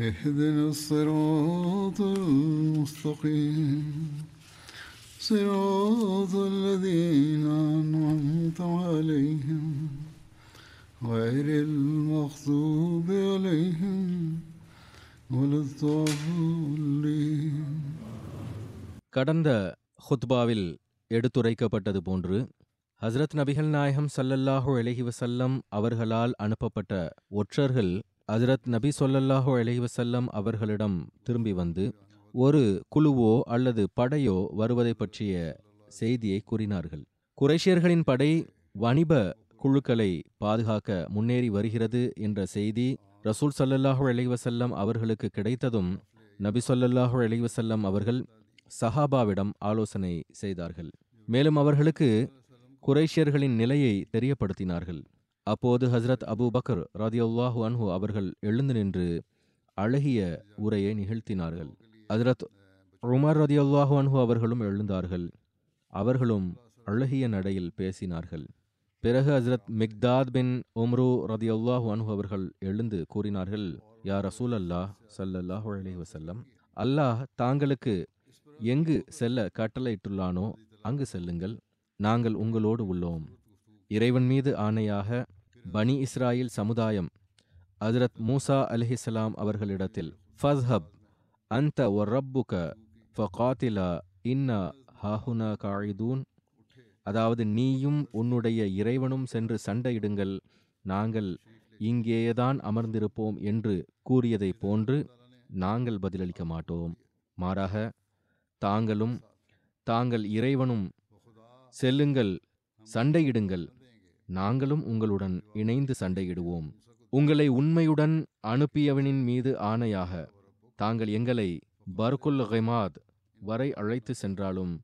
اهدنا الصراط المستقيم صراط الذين أنعمت عليهم غير المغضوب عليهم ولا الضالين கடந்த ஹுத்பாவில் எடுத்துரைக்கப்பட்டது போன்று ஹஸ்ரத் நபிகள் நாயகம் ஸல்லல்லாஹு அலைஹி வஸல்லம் அவர்களால் அனுப்பப்பட்ட ஒற்றர்கள் ஹஸ்ரத் நபி சொல்லல்லாஹோ அலைஹி அவர்களிடம் திரும்பி வந்து ஒரு குழுவோ அல்லது படையோ வருவதை பற்றிய செய்தியை கூறினார்கள். குறைஷியர்களின் படை வணிப குழுக்களை பாதுகாக்க முன்னேறி வருகிறது என்ற செய்தி ரசூல் ஸல்லல்லாஹு அலைஹி அவர்களுக்கு கிடைத்ததும் நபி சொல்லல்லாஹோ அலைஹி அவர்கள் சஹாபாவிடம் ஆலோசனை செய்தார்கள். மேலும் அவர்களுக்கு குரேஷியர்களின் நிலையை தெரியப்படுத்தினார்கள். அப்போது ஹஸ்ரத் அபு பக்கர் ரதியுல்லாஹு அன்ஹு அவர்கள் எழுந்து நின்று அழகிய உரையை நிகழ்த்தினார்கள். ஹசரத் உமர் ரதியுல்லாஹு அன்ஹு அவர்களும் எழுந்தார்கள். அவர்களும் அழகிய நடையில் பேசினார்கள். பிறகு ஹஸ்ரத் மிக்தாத் பின் உம்ரு ரதியுல்லாஹு அன்ஹு அவர்கள் எழுந்து கூறினார்கள் யா ரசூல் அல்லாஹ் சல்லல்லாஹு அலைஹி வசல்லம் அல்லாஹ் தாங்களுக்கு எங்கு செல்ல கட்டளையிட்டுள்ளானோ அங்கு செல்லுங்கள் நாங்கள் உங்களோடு உள்ளோம். இறைவன் மீது ஆணையாக பனி இஸ்ராயில் சமுதாயம் ஹஜரத் மூசா அலிஹிஸ்லாம் அவர்களிடத்தில் ஃபஸ்ஹப் அந்த ஒ ரப்புக ஃபகாத்திலா இன்னா ஹாஹுனா காயிதூன்? அதாவது நீயும் உன்னுடைய இறைவனும் சென்று சண்டையிடுங்கள். நாங்கள் இங்கேதான் அமர்ந்திருப்போம் என்று கூறியதைப் போன்று நாங்கள் பதிலளிக்க மாட்டோம். மாறாக தாங்களும் தாங்கள் இறைவனும் செல்லுங்கள் சண்டையிடுங்கள். நாங்களும் உங்களுடன் இணைந்து சண்டையிடுவோம். உங்களை உண்மையுடன் அனுப்பியவனின் மீது ஆணையாக தாங்கள் எங்களை பர்குல் ஹெமாத் வரை அழைத்து சென்றாலும்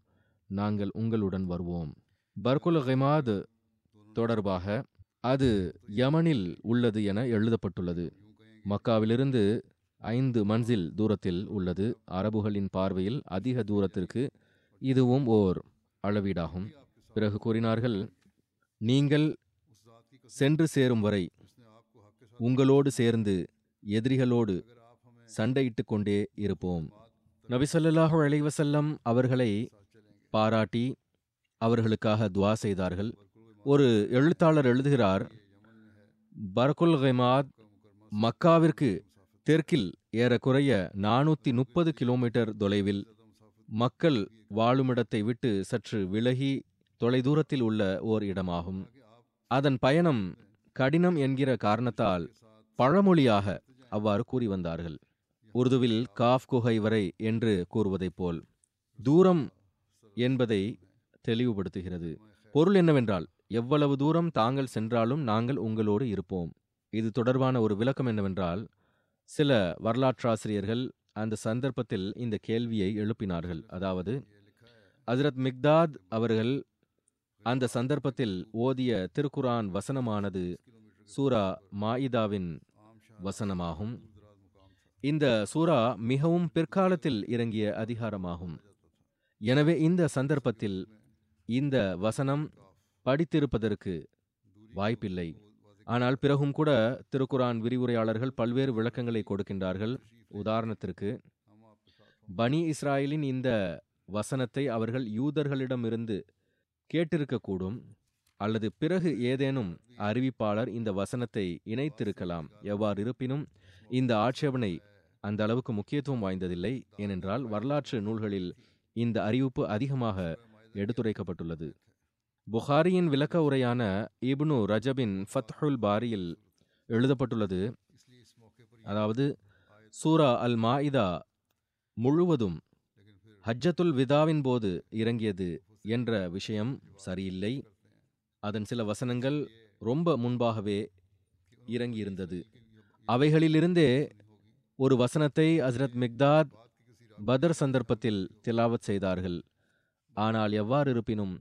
நாங்கள் உங்களுடன் வருவோம். பர்குல் ஹெமாத் தொடர்பாக அது யமனில் உள்ளது என எழுதப்பட்டுள்ளது. மக்காவிலிருந்து ஐந்து மன்சில் தூரத்தில் உள்ளது. அரபுகளின் பார்வையில் அதிக தூரத்திற்கு இதுவும் ஓர் அளவீடாகும். பிறகு கூறினார்கள் நீங்கள் சென்று சேரும் வரை உங்களோடு சேர்ந்து எதிரிகளோடு சண்டையிட்டு கொண்டே இருப்போம். நபிசல்லாஹு அலைவசல்லம் அவர்களை பாராட்டி அவர்களுக்காக துவா செய்தார்கள். ஒரு எழுத்தாளர் எழுதுகிறார் பர்குல் ஹெமாத் மக்காவிற்கு தெற்கில் ஏறக்குறைய நானூற்றி முப்பது கிலோமீட்டர் தொலைவில் மக்கள் வாழுமிடத்தை விட்டு சற்று விலகி தொலைதூரத்தில் உள்ள ஓர் இடமாகும். அதன் பயணம் கடினம் என்கிற காரணத்தால் பழமொழியாக அவ்வாறு கூறி வந்தார்கள். உருதுவில் காஃப் குகை வரை என்று கூறுவதைப் போல் தூரம் என்பதை தெளிவுபடுத்துகிறது. பொருள் என்னவென்றால் எவ்வளவு தூரம் தாங்கள் சென்றாலும் நாங்கள் உங்களோடு இருப்போம். இது தொடர்பான ஒரு விளக்கம் என்னவென்றால் சில வரலாற்றாசிரியர்கள் அந்த சந்தர்ப்பத்தில் இந்த கேள்வியை எழுப்பினார்கள். அதாவது ஹசரத் மிக்தாத் அவர்கள் அந்த சந்தர்ப்பத்தில் ஓதிய திருக்குரான் வசனமானது சூரா மாயிதாவின் வசனமாகும். இந்த சூரா மிகவும் பிற்காலத்தில் இறங்கிய அதிகாரமாகும். எனவே இந்த சந்தர்ப்பத்தில் இந்த வசனம் படித்திருப்பதற்கு வாய்ப்பில்லை. ஆனால் பிறகும் கூட திருக்குரான் விரிவுரையாளர்கள் பல்வேறு விளக்கங்களை கொடுக்கின்றார்கள். உதாரணத்திற்கு பனி இஸ்ராயலின் இந்த வசனத்தை அவர்கள் யூதர்களிடமிருந்து கேட்டிருக்கக்கூடும் அல்லது பிறகு ஏதேனும் அறிவிப்பாளர் இந்த வசனத்தை இணைத்திருக்கலாம். எவ்வாறு இருப்பினும் இந்த ஆட்சேபனை அந்த அளவுக்கு முக்கியத்துவம் வாய்ந்ததில்லை ஏனென்றால் வரலாற்று நூல்களில் இந்த அறிவிப்பு அதிகமாக எடுத்துரைக்கப்பட்டுள்ளது. புகாரியின் விளக்க உரையான இப்னு ரஜபின் ஃபத்ஹுல் பாரியில் எழுதப்பட்டுள்ளது அதாவது சூரா அல் மாயிதா முழுவதும் ஹஜ்ஜத்துல் விதாவின் போது இறங்கியது என்ற விஷயம் சரியில்லை. அதன் சில வசனங்கள் ரொம்ப முன்பாகவே இறங்கியிருந்தது. அவைகளிலிருந்தே ஒரு வசனத்தை அஸ்ரத் மிக்தாத் பதர் சந்தர்ப்பத்தில் திலாவத் செய்தார்கள். ஆனால் எவ்வாறு இருப்பினும்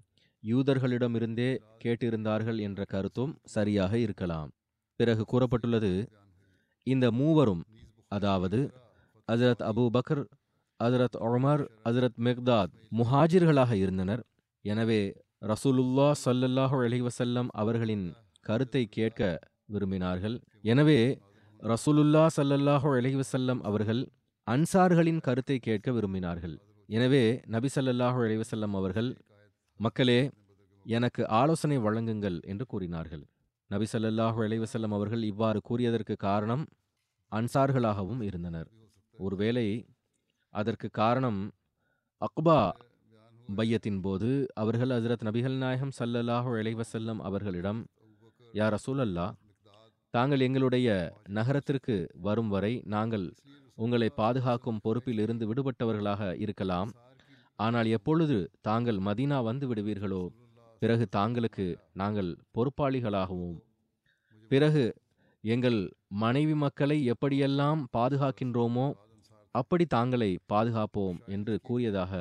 யூதர்களிடமிருந்தே கேட்டிருந்தார்கள் என்ற கருத்தும் சரியாக இருக்கலாம். பிறகு கூறப்பட்டுள்ளது இந்த மூவரும் அதாவது ஹசரத் அபூ பக்ர் ஹசரத் ஒமர் ஹசரத் மெக்தாத் முஹாஜிர்களாக இருந்தனர். எனவே ரசூலுல்லா சல்லல்லாஹு அலைஹி வஸல்லம் அவர்களின் கருத்தை கேட்க விரும்பினார்கள். எனவே ரசூலுல்லா சல்லல்லாஹு அலைஹி வஸல்லம் அவர்கள் அன்சார்களின் கருத்தை கேட்க விரும்பினார்கள். எனவே நபி சல்லல்லாஹு அலைஹி அவர்கள் மக்களே எனக்கு ஆலோசனை வழங்குங்கள் என்று கூறினார்கள். நபி சல்லல்லாஹு அலைஹி அவர்கள் இவ்வாறு கூறியதற்கு காரணம் அன்சார்களாகவும் இருந்தனர். ஒருவேளை அதற்கு காரணம் அக்பா பையத்தின் போது அவர்கள் ஹசரத் நபிகள் நாயகம் ஸல்லல்லாஹு இளைவசல்லம் அவர்களிடம் யார் ரசூலல்லா தாங்கள் எங்களுடைய நகரத்திற்கு வரும் வரை நாங்கள் உங்களை பாதுகாக்கும் பொறுப்பில் இருந்து விடுபட்டவர்களாக இருக்கலாம். ஆனால் எப்பொழுது தாங்கள் மதீனா வந்து விடுவீர்களோ பிறகு தாங்களுக்கு நாங்கள் பொறுப்பாளிகளாகவும். பிறகு எங்கள் மனைவி மக்களை எப்படியெல்லாம் பாதுகாக்கின்றோமோ அப்படி தாங்களை பாதுகாப்போம் என்று கூறியதாக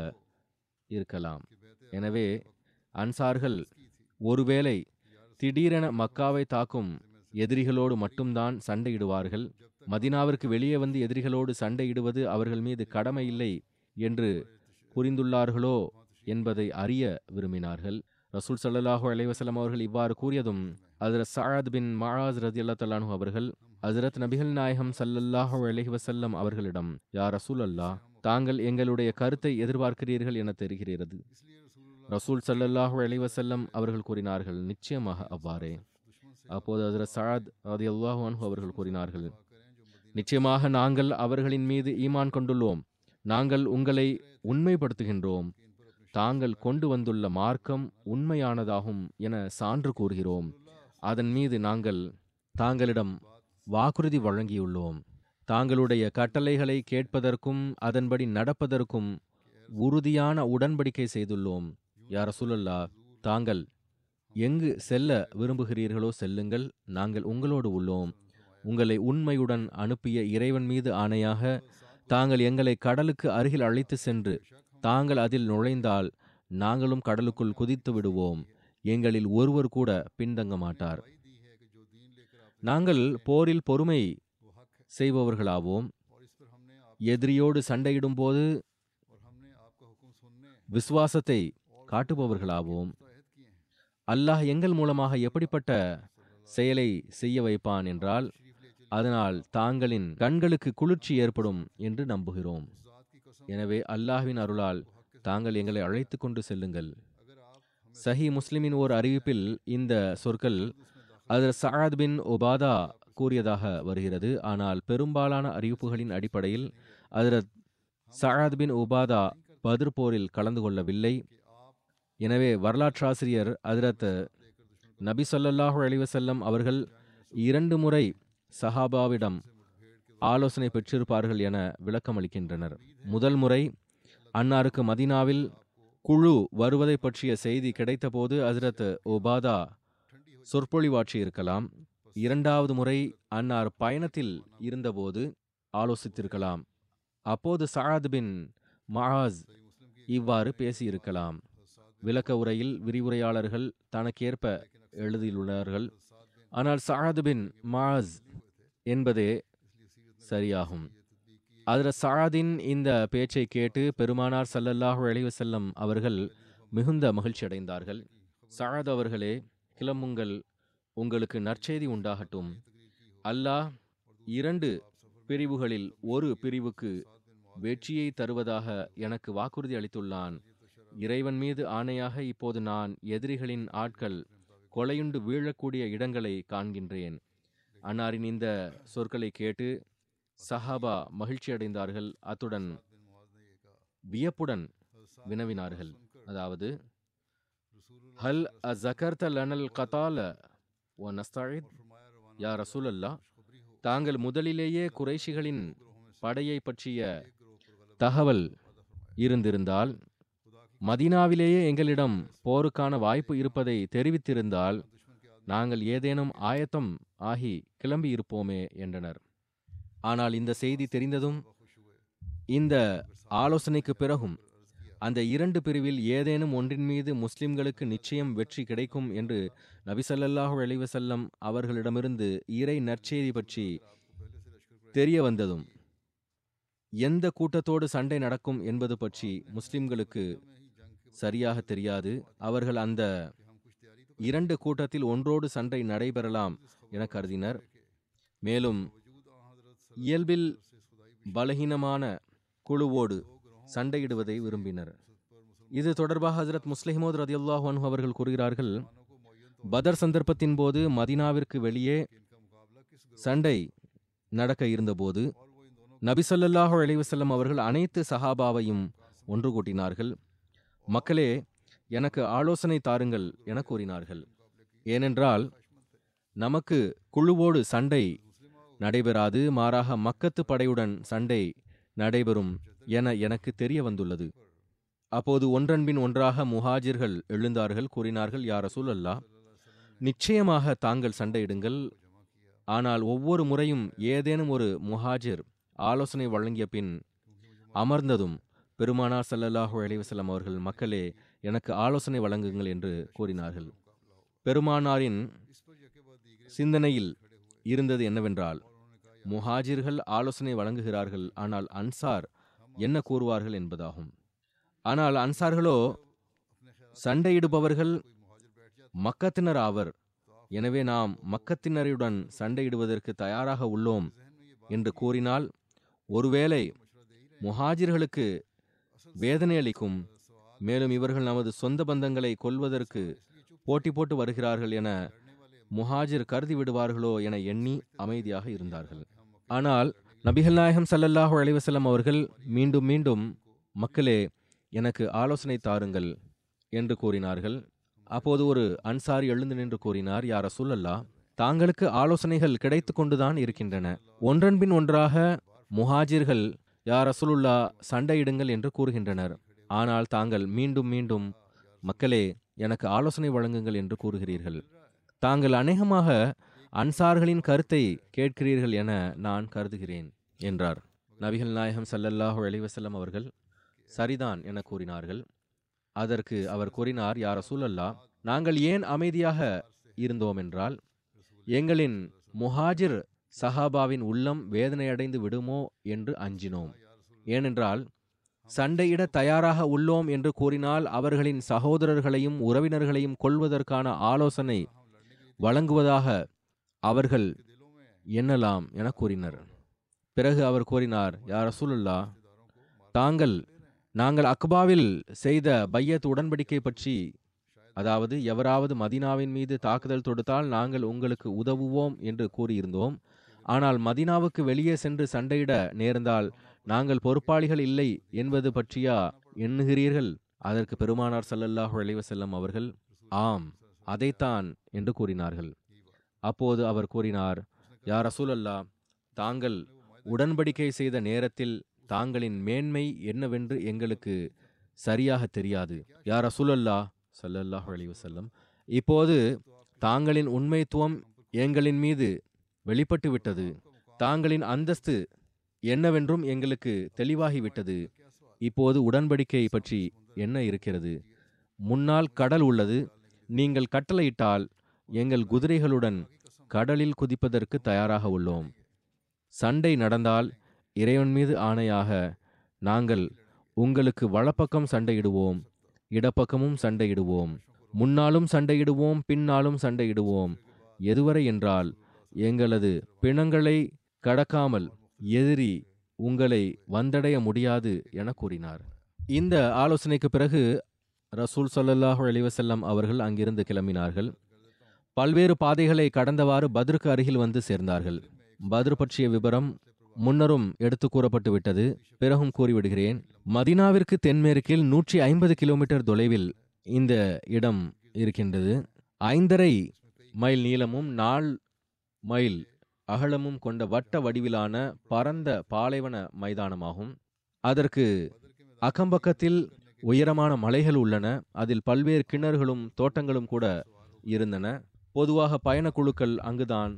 இருக்கலாம். எனவே அன்சார்கள் ஒருவேளை திடீரென மக்காவை தாக்கும் எதிரிகளோடு மட்டும்தான் சண்டையிடுவார்கள். மதினாவிற்கு வெளியே வந்து எதிரிகளோடு சண்டையிடுவது அவர்கள் மீது கடமை இல்லை என்று புரிந்துள்ளார்களோ என்பதை அறிய விரும்பினார்கள். ரசூல் சல்லாஹூ அலைவசலம் அவர்கள் இவ்வாறு கூறியதும் ஹஜரத் சஅத் பின் மஆஸ் ரதியல்லாஹு தஆலா அவர்கள் ஹஜரத் நபிகள் நாயகம் சல்லல்லாஹூ அலஹி வசல்லம் அவர்களிடம் யா ரசூல் அல்லாஹ் தாங்கள் எங்களுடைய கருத்தை எதிர்பார்க்கிறீர்கள் என தெரிகிறது. ரசூல் சல்லல்லாஹு அலைஹி அவர்கள் கூறினார்கள் நிச்சயமாக அவ்வாறே. அப்போது ஹஜரத் சஅத் ரதியல்லாஹு அன்ஹு அவர்கள் கூறினார்கள் நிச்சயமாக நாங்கள் அவர்களின் மீது ஈமான் கொண்டுள்ளோம் நாங்கள் உங்களை உண்மைப்படுத்துகின்றோம் தாங்கள் கொண்டு வந்துள்ள மார்க்கம் உண்மையானதாகும் என சான்று கூறுகிறோம் அதன் மீது நாங்கள் தாங்களிடம் வாக்குறுதி வழங்கியுள்ளோம். தாங்களுடைய கட்டளைகளை கேட்பதற்கும் அதன்படி நடப்பதற்கும் உறுதியான உடன்படிக்கை செய்துள்ளோம். யார் சூழல்லா தாங்கள் எங்கு செல்ல விரும்புகிறீர்களோ செல்லுங்கள் நாங்கள் உங்களோடு உள்ளோம். உங்களை உண்மையுடன் அனுப்பிய இறைவன் மீது ஆணையாக தாங்கள் எங்களை கடலுக்கு அருகில் அழைத்து சென்று தாங்கள் அதில் நுழைந்தால் நாங்களும் கடலுக்குள் குதித்து விடுவோம். எங்களில் ஒருவர் கூட பின்தங்க மாட்டார். நாங்கள் போரில் பொறுமை செய்பவர்களாவோம். எதிரியோடு சண்டையிடும்போது விசுவாசத்தை காட்டுபவர்களாவோம். அல்லாஹ் எங்கள் மூலமாக எப்படிப்பட்ட செயலை செய்ய வைப்பான் என்றால் அதனால் தாங்களின் கண்களுக்கு குளிர்ச்சி ஏற்படும் என்று நம்புகிறோம். எனவே அல்லாஹ்வின் அருளால் தாங்கள் எங்களை அழைத்து கொண்டு செல்லுங்கள். சஹி முஸ்லிமின் ஓர் அறிவிப்பில் இந்த சொற்கள் அதர் சஅத் பின் உபாதா கூறியதாக வருகிறது. ஆனால் பெரும்பாலான அறிவிப்புகளின் அடிப்படையில் அதிரத் சஹாத் பின் உபாதா பதிர் போரில் கலந்து கொள்ளவில்லை. எனவே வரலாற்றாசிரியர் அதிரத் நபி சொல்லல்லாஹு அலைஹி அவர்கள் இரண்டு முறை சஹாபாவிடம் ஆலோசனை பெற்றிருப்பார்கள் என விளக்கமளிக்கின்றனர். முதல் முறை அன்னாருக்கு மதீனாவில் குழு வருவதை பற்றிய செய்தி கிடைத்தபோது ஹஜரத் ஒபாதா சொற்பொழிவாற்றி இருக்கலாம் இரண்டாவது முறை அன்னார் பயணத்தில் இருந்தபோது ஆலோசித்திருக்கலாம். அப்போது சஅத் பின் மஹாஸ் இவ்வாறு பேசியிருக்கலாம். விளக்க உரையில் விரிவுரையாளர்கள் தனக்கேற்ப எழுதியுள்ளார்கள். ஆனால் சஅத் பின் மாஸ் என்பதே சரியாகும். அதில் சஅதின் இந்த பேச்சை கேட்டு பெருமானார் சல்லல்லாஹு அலைஹி வஸல்லம் அவர்கள் மிகுந்த மகிழ்ச்சி அடைந்தார்கள் சஅத் அவர்களே கிளம்புங்கள். உங்களுக்கு நற்செய்தி உண்டாகட்டும். அல்லாஹ் இரண்டு பிரிவுகளில் ஒரு பிரிவுக்கு வெற்றியை தருவதாக எனக்கு வாக்குறுதி அளித்துள்ளான். இறைவன் மீது ஆணையாக இப்போது நான் எதிரிகளின் ஆட்கள் கொலையுண்டு வீழக்கூடிய இடங்களை காண்கின்றேன். அன்னாரின் இந்த சொற்களை கேட்டு சஹாபா மகிழ்ச்சி அடைந்தார்கள் அத்துடன் வியப்புடன் வினவினார்கள். அதாவது ஹல் அசகர்த லனல் கதால ஒ நஸ்தாயித் யா ரசூலல்லா தாங்கள் முதலிலேயே குறைஷிகளின் படையை பற்றிய தகவல் இருந்திருந்தால் மதீனாவிலேயே எங்களிடம் போருக்கான வாய்ப்பு இருப்பதை தெரிவித்திருந்தால் நாங்கள் ஏதேனும் ஆயத்தம் ஆகி கிளம்பி இருப்போமே என்றனர். ஆனால் இந்த செய்தி தெரிந்ததும் இந்த ஆலோசனைக்கு பிறகும் அந்த இரண்டு பிரிவில் ஏதேனும் ஒன்றின் மீது முஸ்லிம்களுக்கு நிச்சயம் வெற்றி கிடைக்கும் என்று நபிசல்லாஹு அலிவசல்லம் அவர்களிடமிருந்து இறை நற்செய்தி பற்றி தெரிய வந்ததும் எந்த கூட்டத்தோடு சண்டை நடக்கும் என்பது பற்றி முஸ்லிம்களுக்கு சரியாக தெரியாது. அவர்கள் அந்த இரண்டு கூட்டத்தில் ஒன்றோடு சண்டை நடைபெறலாம் என கருதினர். மேலும் இயல்பில் பலகீனமான குழுவோடு சண்டையிடுவதை விரும்பினர். இது தொடர்பாக ஹஜரத் முஸ்லிமோத் ரதியுல்லாஹ் அன்ஹு அவர்கள் கூறுகிறார்கள் பதர் சந்தர்ப்பத்தின் போது மதினாவிற்கு வெளியே சண்டை நடக்க இருந்தபோது நபிசல்லாஹு அலைவசல்லம் அவர்கள் அனைத்து சஹாபாவையும் ஒன்று கூட்டினார்கள். மக்களே எனக்கு ஆலோசனை தாருங்கள் என கூறினார்கள். ஏனென்றால் நமக்கு குழுவோடு சண்டை நடைபெறாது மாறாக மக்கத்து படையுடன் சண்டை நடைபெறும் என எனக்கு தெரிய வந்துள்ளது அப்போது ஒன்றன்பின் ஒன்றாக முஹாஜிர்கள் எழுந்தார்கள் கூறினார்கள் யார சூழல்லா நிச்சயமாக தாங்கள் சண்டையிடுங்கள். ஆனால் ஒவ்வொரு முறையும் ஏதேனும் ஒரு முஹாஜிர் ஆலோசனை வழங்கிய பின் அமர்ந்ததும் பெருமானார் சல்லல்லாஹு அலைஹி அவர்கள் மக்களே எனக்கு ஆலோசனை வழங்குங்கள் என்று கூறினார்கள். பெருமானாரின் சிந்தனையில் இருந்தது என்னவென்றால் முஹாஜிர்கள் ஆலோசனை வழங்குகிறார்கள் ஆனால் அன்சார் என்ன கூறுவார்கள் என்பதாகும். ஆனால் அன்சார்களோ சண்டையிடுபவர்கள் மக்கத்தினர் ஆவர். எனவே நாம் மக்கத்தினருடன் சண்டையிடுவதற்கு தயாராக உள்ளோம் என்று கூறினால் ஒருவேளை முஹாஜிர்களுக்கு வேதனை அளிக்கும் மேலும் இவர்கள் நமது சொந்த பந்தங்களை கொல்வதற்கு போட்டி போட்டு வருகிறார்கள் என முஹாஜிர் கருதி விடுவார்களோ என எண்ணி அமைதியாக இருந்தார்கள். ஆனால் நபிகள் நாயகம் சல்லல்லாஹு அலைவசல்லம் அவர்கள் மீண்டும் மீண்டும் மக்களே எனக்கு ஆலோசனை தாருங்கள் என்று கூறினார்கள். அப்போது ஒரு அன்சாரி எழுந்து நின்று கூறினார் யார் சூழல்லா தாங்களுக்கு ஆலோசனைகள் கிடைத்து கொண்டுதான் இருக்கின்றன. ஒன்றன்பின் ஒன்றாக முஹாஜிர்கள் யார் ரசூலுல்லா சண்டையிடுங்கள் என்று கூறுகின்றனர். ஆனால் தாங்கள் மீண்டும் மீண்டும் மக்களே எனக்கு ஆலோசனை வழங்குங்கள் என்று கூறுகிறீர்கள். தாங்கள் அநேகமாக அன்சார்களின் கருத்தை கேட்கிறீர்கள் என நான் கருதுகிறேன் என்றார். நபிகள் நாயகம் சல்லல்லாஹு அலிவசல்லம் அவர்கள் சரிதான் என கூறினார்கள். அதற்கு அவர் கூறினார் யார் சூழல்லா நாங்கள் ஏன் அமைதியாக இருந்தோம் என்றால் எங்களின் முஹாஜிர் சஹாபாவின் உள்ளம் வேதனையடைந்து விடுமோ என்று அஞ்சினோம். ஏனென்றால் சண்டையிட தயாராக உள்ளோம் என்று கூறினால் அவர்களின் சகோதரர்களையும் உறவினர்களையும் கொள்வதற்கான ஆலோசனை வழங்குவதாக அவர்கள் எண்ணலாம் என கூறினர். பிறகு அவர் கூறினார் யார் ரசூலுல்லா தாங்கள் நாங்கள் அக்பாவில் செய்த பையத் உடன்படிக்கை பற்றி அதாவது எவராவது மதீனாவின் மீது தாக்குதல் தொடுத்தால் நாங்கள் உங்களுக்கு உதவுவோம் என்று கூறியிருந்தோம். ஆனால் மதினாவுக்கு வெளியே சென்று சண்டையிட நேர்ந்தால் நாங்கள் பொறுப்பாளிகள் இல்லை என்பது பற்றியா எண்ணுகிறீர்கள்? அதற்கு பெருமானார் சல்லல்லாஹு அலைவசல்லம் அவர்கள் ஆம். அதைத்தான் என்று கூறினார்கள். அப்போது அவர் கூறினார் யார் ரசூலல்லா தாங்கள் உடன்படிக்கை செய்த நேரத்தில் தாங்களின் மேன்மை என்னவென்று எங்களுக்கு சரியாக தெரியாது. யார் ரசூலல்லா ஸல்லல்லாஹு அலைஹி வஸல்லம் இப்போது தாங்களின் உண்மைத்துவம் எங்களின் மீது வெளிப்பட்டு விட்டது. தாங்களின் அந்தஸ்து என்னவென்றும் எங்களுக்கு தெளிவாகிவிட்டது இப்போது உடன்படிக்கை பற்றி என்ன இருக்கிறது? முன்னால் கடல் உள்ளது நீங்கள் கட்டளையிட்டால் எங்கள் குதிரைகளுடன் கடலில் குதிப்பதற்கு தயாராக உள்ளோம். சண்டை நடந்தால் இறைவன் மீது ஆணையாக நாங்கள் உங்களுக்கு வலப்பக்கம் சண்டையிடுவோம் இடப்பக்கமும் சண்டையிடுவோம். முன்னாலும் சண்டையிடுவோம் பின்னாலும் சண்டையிடுவோம். எதுவரை என்றால் எங்களது பிணங்களை கடக்காமல் எதிரி உங்களை வந்தடைய முடியாது என கூறினார். இந்த ஆலோசனைக்கு பிறகு ரசூல் சல்லல்லாஹு அலிவசல்லாம் அவர்கள் அங்கிருந்து கிளம்பினார்கள். பல்வேறு பாதைகளை கடந்தவாறு பத்ருக்கு அருகில் வந்து சேர்ந்தார்கள். பத்ரு பற்றிய விபரம் முன்னரும் எடுத்து கூறப்பட்டு விட்டது. பிறகும் கூறிவிடுகிறேன் மதினாவிற்கு தென்மேற்கில் நூற்றி ஐம்பது கிலோமீட்டர் தொலைவில் இந்த இடம் இருக்கின்றது. ஐந்தரை மைல் நீளமும் நால் மைல் அகலமும் கொண்ட வட்ட வடிவிலான பரந்த பாலைவன மைதானமாகும். அதற்கு அக்கம்பக்கத்தில் உயரமான மலைகள் உள்ளன. அதில் பல்வேறு கிணறுகளும் தோட்டங்களும் கூட இருந்தன. பொதுவாக பயணக்குழுக்கள் அங்குதான்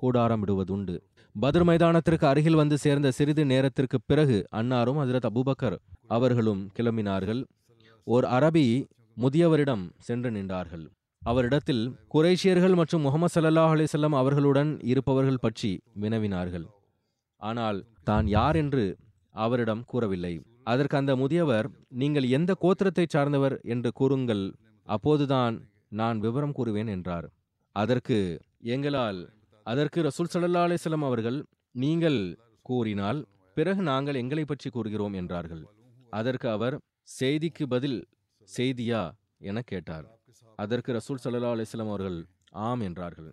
கூடாரமிடுவதுண்டு பத்ர் மைதானத்திற்கு அருகில் வந்து சேர்ந்த சிறிது நேரத்திற்கு பிறகு அன்னாரும் ஹசரத் அபுபக்கர் அவர்களும் கிளம்பினார்கள். ஓர் அரபி முதியவரிடம் சென்று நின்றார்கள். அவரிடத்தில் குரேஷியர்கள் மற்றும் முகமது ஸல்லல்லாஹு அலிசல்லாம் அவர்களுடன் இருப்பவர்கள் பற்றி வினவினார்கள். ஆனால் தான் யார் என்று அவரிடம் கூறவில்லை. அதற்கு அந்த முதியவர் நீங்கள் எந்த கோத்திரத்தைச் சார்ந்தவர் என்று கூறுங்கள் அப்போதுதான் நான் விவரம் கூறுவேன் என்றார். அதற்கு எங்களால் அதற்கு ரசூல் சல்லா அலைஹி அவர்கள் நீங்கள் கூறினால் பிறகு நாங்கள் எங்களை பற்றி கூறுகிறோம் என்றார்கள். அதற்கு அவர் செய்திக்கு பதில் செய்தியா? என கேட்டார். அதற்கு ரசூல் சல்லா அலைஹி அவர்கள் ஆம் என்றார்கள்.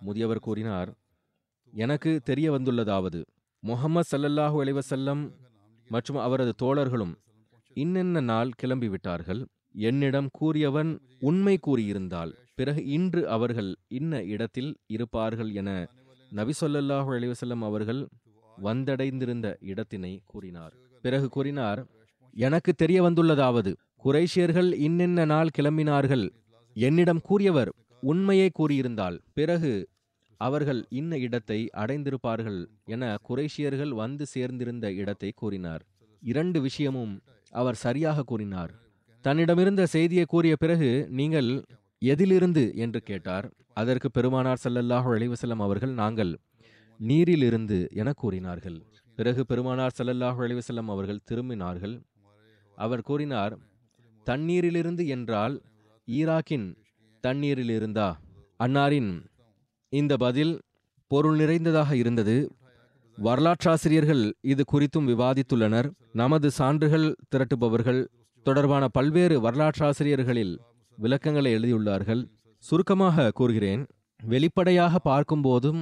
முதியவர் கூறினார் எனக்கு தெரிய வந்துள்ளதாவது முஹம்மது ஸல்லல்லாஹு அலைஹி மற்றும் அவரது தோழர்களும் இன்னென்ன நாள் கிளம்பிவிட்டார்கள்? என்னிடம் கூறியவன் உண்மை கூறியிருந்தால் பிறகு இன்று அவர்கள் இன்ன இடத்தில் இருப்பார்கள் என நபி ஸல்லல்லாஹு அவர்கள் வந்தடைந்திருந்த இடத்தினை கூறினார். பிறகு கூறினார் எனக்கு தெரிய வந்துள்ளதாவது குரேஷியர்கள் இன்னென்ன நாள் கிளம்பினார்கள்? என்னிடம் கூறியவர் உண்மையை கூறியிருந்தால் பிறகு அவர்கள் இன்ன இடத்தை அடைந்திருப்பார்கள் என குறைஷியர்கள் வந்து சேர்ந்திருந்த இடத்தை கூறினார். இரண்டு விஷயமும் அவர் சரியாக கூறினார். தன்னிடமிருந்த செய்தியை கூறிய பிறகு நீங்கள் எதிலிருந்து? என்று கேட்டார். அதற்கு பெருமானார் சல்லல்லாஹு அலைஹி அவர்கள் நாங்கள் நீரிலிருந்து என கூறினார்கள். பிறகு பெருமானார் சல்லல்லாஹு அலைஹி அவர்கள் திரும்பினார்கள். அவர் கூறினார் தண்ணீரிலிருந்து என்றால் ஈராக்கின் தண்ணீரிலிருந்தா அன்னாரின் இந்த பதில் பொருள் நிறைந்ததாக இருந்தது. வரலாற்றாசிரியர்கள் இது குறித்தும் விவாதித்துள்ளனர். நமது சான்றுகள் திரட்டுபவர்கள் தொடர்பான பல்வேறு வரலாற்றாசிரியர்களில் விளக்கங்களை எழுதியுள்ளார்கள். சுருக்கமாக கூறுகிறேன். வெளிப்படையாக பார்க்கும்போதும்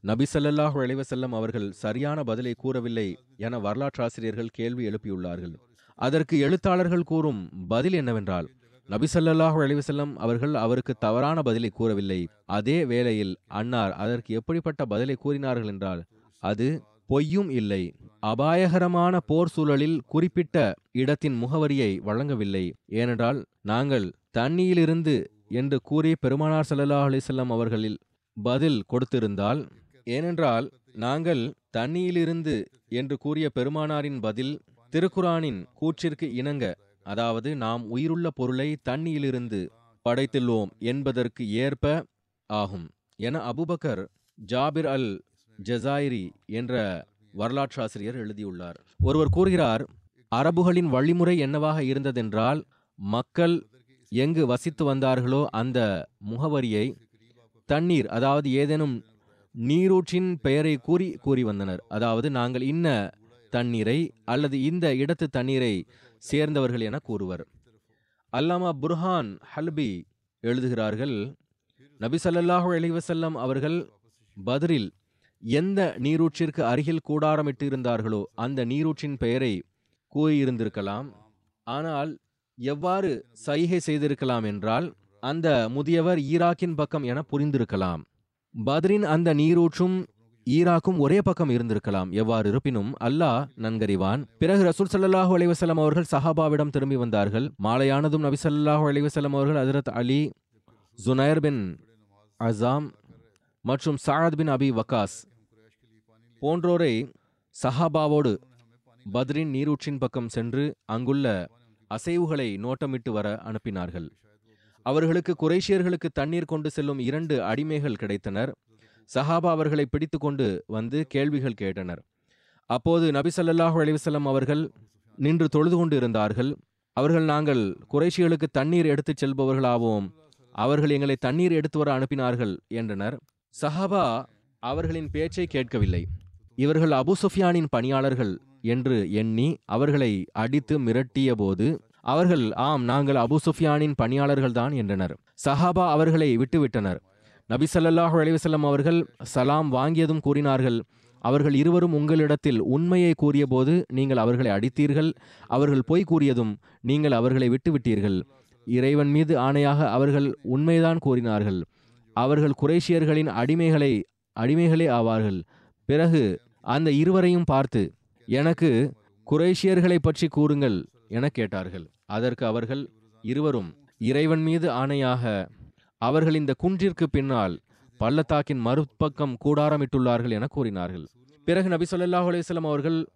நபி ஸல்லல்லாஹு அலைஹி அவர்கள் சரியான பதிலை கூறவில்லை என வரலாற்றாசிரியர்கள் கேள்வி எழுப்பியுள்ளார்கள். அதற்கு எழுத்தாளர்கள் கூறும் பதில் என்னவென்றால் நபிசல்லாஹூ அலிவசல்லம் அவர்கள் அவருக்கு தவறான பதிலை கூறவில்லை. அதே வேளையில் அன்னார் அதற்கு எப்படிப்பட்ட பதிலை கூறினார்கள் என்றால் அது பொய்யும் இல்லை. அபாயகரமான போர் சூழலில் குறிப்பிட்ட இடத்தின் முகவரியை வழங்கவில்லை. ஏனென்றால் நாங்கள் தண்ணியிலிருந்து என்று கூறி பெருமானார் ஸல்லல்லாஹு அலைஹி அவர்களில் பதில் கொடுத்திருந்தால் ஏனென்றால் நாங்கள் தண்ணியிலிருந்து என்று கூறிய பெருமானாரின் பதில் திருக்குரானின் கூற்றிற்கு இணங்க அதாவது நாம் உயிருள்ள பொருளை தண்ணியிலிருந்து படைத்துள்ளோம் என்பதற்கு ஏற்ப ஆகும். என அபுபக்கர் ஜாபிர் அல் ஜசாயிரி என்ற வரலாற்றாசிரியர் எழுதியுள்ளார். ஒருவர் கூறுகிறார் அரபுகளின் வழிமுறை என்னவாக இருந்ததென்றால் மக்கள் எங்கு வசித்து வந்தார்களோ அந்த முகவரியை தண்ணீர் அதாவது ஏதேனும் நீரூற்றின் பெயரை கூறி கூறி வந்தனர். அதாவது நாங்கள் இன்ன தண்ணீரை அல்லது இந்த இடத்து தண்ணீரை சேர்ந்தவர்கள் என கூறுவர். அல்லாமா புர்ஹான் ஹல்பி எழுதுகிறார்கள் நபி சல்லாஹூ அலிவசல்லம் அவர்கள் பதிரில் எந்த நீரூற்றிற்கு அருகில் கூடாரமிட்டு இருந்தார்களோ அந்த நீரூற்றின் பெயரை கூறியிருந்திருக்கலாம். ஆனால் எவ்வாறு சைகை செய்திருக்கலாம் என்றால் அந்த முதியவர் ஈராக்கின் பக்கம் என புரிந்திருக்கலாம். பத்ரின் அந்த நீரூற்றும் ஈராக்கும் ஒரே பக்கம் இருந்திருக்கலாம். எவ்வாறு இருப்பினும் அல்லாஹ் நன்கறிவான். பிறகு ரசூல் ஸல்லல்லாஹு அலைவசலம் அவர்கள் சஹாபாவிடம் திரும்பி வந்தார்கள். மாலையானதும் நபி ஸல்லல்லாஹு அலைவசலம் அவர்கள் ஹஜரத் அலி ஜுனைர் பின் அசாம் மற்றும் சாத் பின் அபி வக்காஸ் போன்றோரை சஹாபாவோடு பத்ரின் நீரூற்றின் பக்கம் சென்று அங்குள்ள அசைவுகளை நோட்டமிட்டு வர அனுப்பினார்கள். அவர்களுக்கு குறைஷியர்களுக்கு தண்ணீர் கொண்டு செல்லும் இரண்டு அடிமைகள் கிடைத்தனர். சஹாபா அவர்களை பிடித்து கொண்டு வந்து கேள்விகள் கேட்டனர். அப்போது நபி ஸல்லல்லாஹு அவர்கள் நின்று தொழுது கொண்டு இருந்தார்கள். அவர்கள் நாங்கள் குறைஷிகளுக்கு தண்ணீர் எடுத்துச் செல்பவர்களாவோம். அவர்கள் எங்களை தண்ணீர் எடுத்து வர அனுப்பினார்கள் என்றனர். சஹாபா அவர்களின் பேச்சை கேட்கவில்லை. இவர்கள் அபு சுஃபியானின் பணியாளர்கள் என்று எண்ணி அவர்களை அடித்து மிரட்டிய போது அவர்கள் ஆம் நாங்கள் அபு சுஃபியானின் பணியாளர்கள்தான் என்றனர். சஹாபா அவர்களை விட்டுவிட்டனர். நபி சல்லாஹூ அலிவசல்லம் அவர்கள் சலாம் வாங்கியதும் கூறினார்கள். அவர்கள் இருவரும் உங்களிடத்தில் உண்மையை கூறியபோது நீங்கள் அவர்களை அடித்தீர்கள். அவர்கள் பொய் கூறியதும் நீங்கள் அவர்களை விட்டுவிட்டீர்கள். இறைவன் மீது ஆணையாக அவர்கள் உண்மைதான் கூறினார்கள். அவர்கள் குரேஷியர்களின் அடிமைகளை அடிமைகளே ஆவார்கள். பிறகு அந்த இருவரையும் பார்த்து எனக்கு குரேஷியர்களை பற்றி கூறுங்கள் என கேட்டார்கள். அதற்கு அவர்கள் இருவரும் இறைவன் மீது ஆணையாக அவர்கள் இந்த குன்றிற்கு பின்னால் பள்ளத்தாக்கின் மறுபக்கம் கூடாரமிட்டுள்ளார்கள் என கூறினார்கள். பிறகு நபி சொல்லாஹ் அலையம் அவர்கள்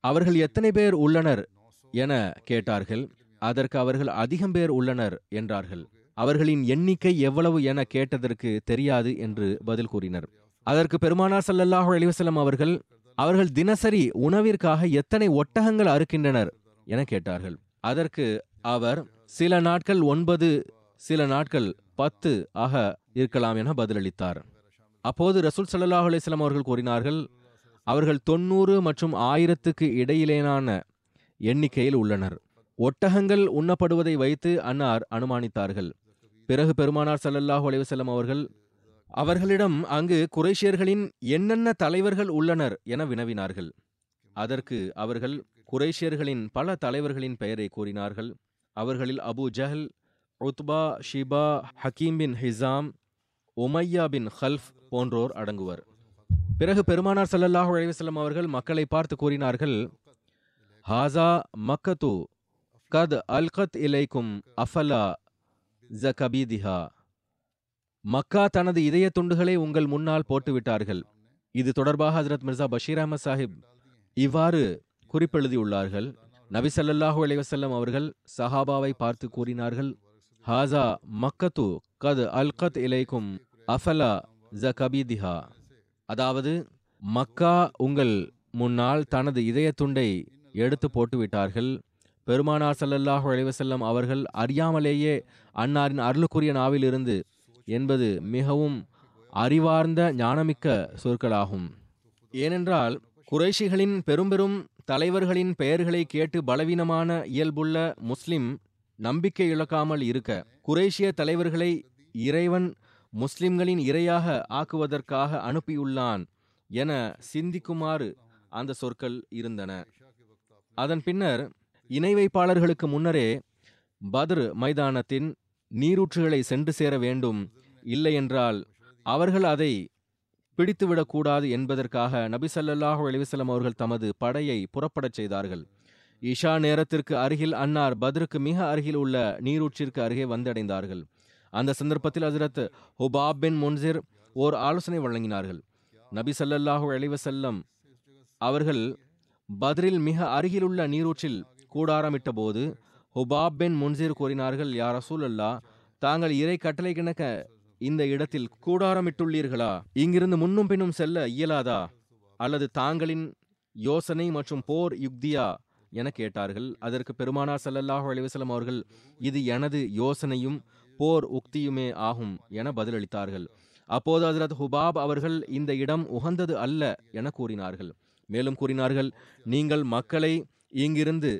அவர்கள் எத்தனை பேர் உள்ளனர்? என கேட்டார்கள். அதற்கு அவர்கள் அதிகம் பேர் உள்ளனர் என்றார்கள். அவர்களின் எண்ணிக்கை எவ்வளவு என கேட்டதற்கு தெரியாது என்று பதில் கூறினர். அதற்கு பெருமானார் சல்லல்லாஹு அலிவசலம் அவர்கள் அவர்கள் தினசரி உணவிற்காக எத்தனை ஒட்டகங்கள் அறுக்கின்றனர்? என கேட்டார்கள். அதற்கு அவர் சில நாட்கள் ஒன்பது சில நாட்கள் பத்து ஆக இருக்கலாம் என பதிலளித்தார். அப்போது ரசூல் சல்லாஹ் அலிஸ்லாம் அவர்கள் கூறினார்கள் அவர்கள் தொண்ணூறு மற்றும் ஆயிரத்துக்கு இடையிலேனான எண்ணிக்கையில் உள்ளனர். ஒட்டகங்கள் உண்ணப்படுவதை வைத்து அன்னார் அனுமானித்தார்கள். பிறகு பெருமானார் சல்லல்லாஹு அலைஹி அவர்கள் அவர்களிடம் அங்கு குறைஷியர்களின் என்னென்ன தலைவர்கள் உள்ளனர் என வினவினார்கள். அதற்கு அவர்கள் குரேஷியர்களின் பல தலைவர்களின் பெயரை கூறினார்கள். அவர்களில் அபு ஜஹல் உத்பா ஷிபா ஹக்கீம் பின் ஹிசாம் உமையா பின் ஹல்ஃப் போன்றோர் அடங்குவர். பிறகு பெருமானார் சல்லல்லாஹு அலைஹி அவர்கள் மக்களை பார்த்து கூறினார்கள் ஹாசா மக்கத்து கத் அல்கத் இலைக்கும் அஃபலா ஜ கபீதிஹா மக்கா தனது இதய துண்டுகளை உங்கள் முன்னால் போட்டுவிட்டார்கள் இது தொடர்பாக ஹசரத் மிர்சா பஷீர் அஹமத் சாஹிப் இவ்வாறு குறிப்பெழுதியுள்ளார்கள். நபி ஸல்லல்லாஹு அலைவசல்லம் அவர்கள் சஹாபாவை பார்த்து கூறினார்கள் ஹாசா மக்கத்து கத் அல்கத் இலைக்கும் அஃபலா கபீதிஹா அதாவது மக்கா உங்கள் முன்னால் தனது இதய துண்டை எடுத்து போட்டுவிட்டார்கள். பெருமானார் சல்லல்லாஹு அலைஹி அவர்கள் அறியாமலேயே அன்னாரின் அருளுக்குரிய நாவிலிருந்து என்பது மிகவும் அறிவார்ந்த ஞானமிக்க சொற்களாகும். ஏனென்றால் குறைஷிகளின் பெரும்பெரும் தலைவர்களின் பெயர்களை கேட்டு பலவீனமான இயல்புள்ள முஸ்லிம் நம்பிக்கை இழக்காமல் இருக்க குரேஷிய தலைவர்களை இறைவன் முஸ்லிம்களின் இரையாக ஆக்குவதற்காக அனுப்பியுள்ளான் என சிந்திக்குமாறு அந்த சொற்கள் இருந்தன. அதன் பின்னர் இணை வைப்பாளர்களுக்கு முன்னரே பத்ர் மைதானத்தின் நீரூற்றுகளை சென்று சேர வேண்டும் இல்லையென்றால் அவர்கள் அதை பிடித்துவிடக்கூடாது என்பதற்காக நபிசல்லாஹு அலிவசலம் அவர்கள் தமது படையை புறப்படச் செய்தார்கள். இஷா நேரத்திற்கு அருகில் அன்னார் பத்ருக்கு மிக அருகில் உள்ள நீரூற்றிற்கு அருகே வந்தடைந்தார்கள். அந்த சந்தர்ப்பத்தில் ஹசரத் ஹுபாப் பின் முன்சிர் ஓர் ஆலோசனை வழங்கினார்கள். நபி சல்லல்லாஹு அலைஹி அவர்கள் பத்ரில் மிக அருகிலுள்ள நீரூற்றில் கூடாரமிட்ட போது ஹுபாப் பின் முன்சிர் கூறினார்கள் யா ரசூலல்லா தாங்கள் இறை கட்டளை கிணக்க இந்த இடத்தில் கூடாரமிட்டுள்ளீர்களா? இங்கிருந்து முன்னும் பின்னும் செல்ல இயலாதா? அல்லது தாங்களின் யோசனை மற்றும் போர் யுக்தியா? என கேட்டார்கள். அதற்கு பெருமானார் சல்லல்லாஹு அலிவசலம் அவர்கள் இது எனது யோசனையும் போர் உக்தியுமே ஆகும் என பதிலளித்தார்கள். அப்போது ஹசரத் ஹுபாப் அவர்கள் இந்த இடம் உகந்தது அல்ல என கூறினார்கள். மேலும் கூறினார்கள் நீங்கள் மக்களை இங்கிருந்து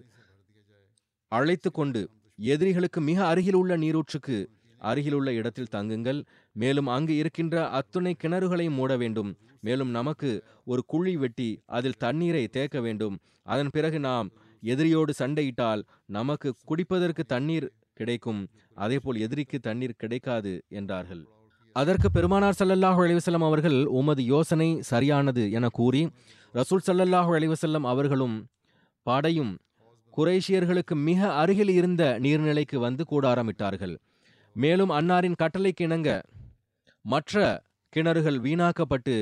அழைத்து கொண்டு எதிரிகளுக்கு மிக அருகில் உள்ள நீரூற்றுக்கு அருகிலுள்ள இடத்தில் தங்குங்கள். மேலும் அங்கு இருக்கின்ற அத்துணை கிணறுகளை மூட வேண்டும். மேலும் நமக்கு ஒரு குழி வெட்டி அதில் தண்ணீரை தேக்க வேண்டும். அதன் பிறகு நாம் எதிரியோடு சண்டையிட்டால் நமக்கு குடிப்பதற்கு தண்ணீர் கிடைக்கும். அதேபோல் எதிரிக்கு தண்ணீர் கிடைக்காது என்றார்கள். அதற்கு பெருமானார் சல்லல்லாஹு அலைஹி அவர்கள் உமது யோசனை சரியானது என கூறி ரசூல் சல்லல்லாஹு அலைஹி அவர்களும் படையும் குறைஷியர்களுக்கு மிக அருகில் இருந்த நீர்நிலைக்கு வந்து கூடாரமிட்டார்கள். மேலும் அன்னாரின் கட்டளைக்கு இணங்க மற்ற கிணறுகள் வீணாக்கப்பட்டு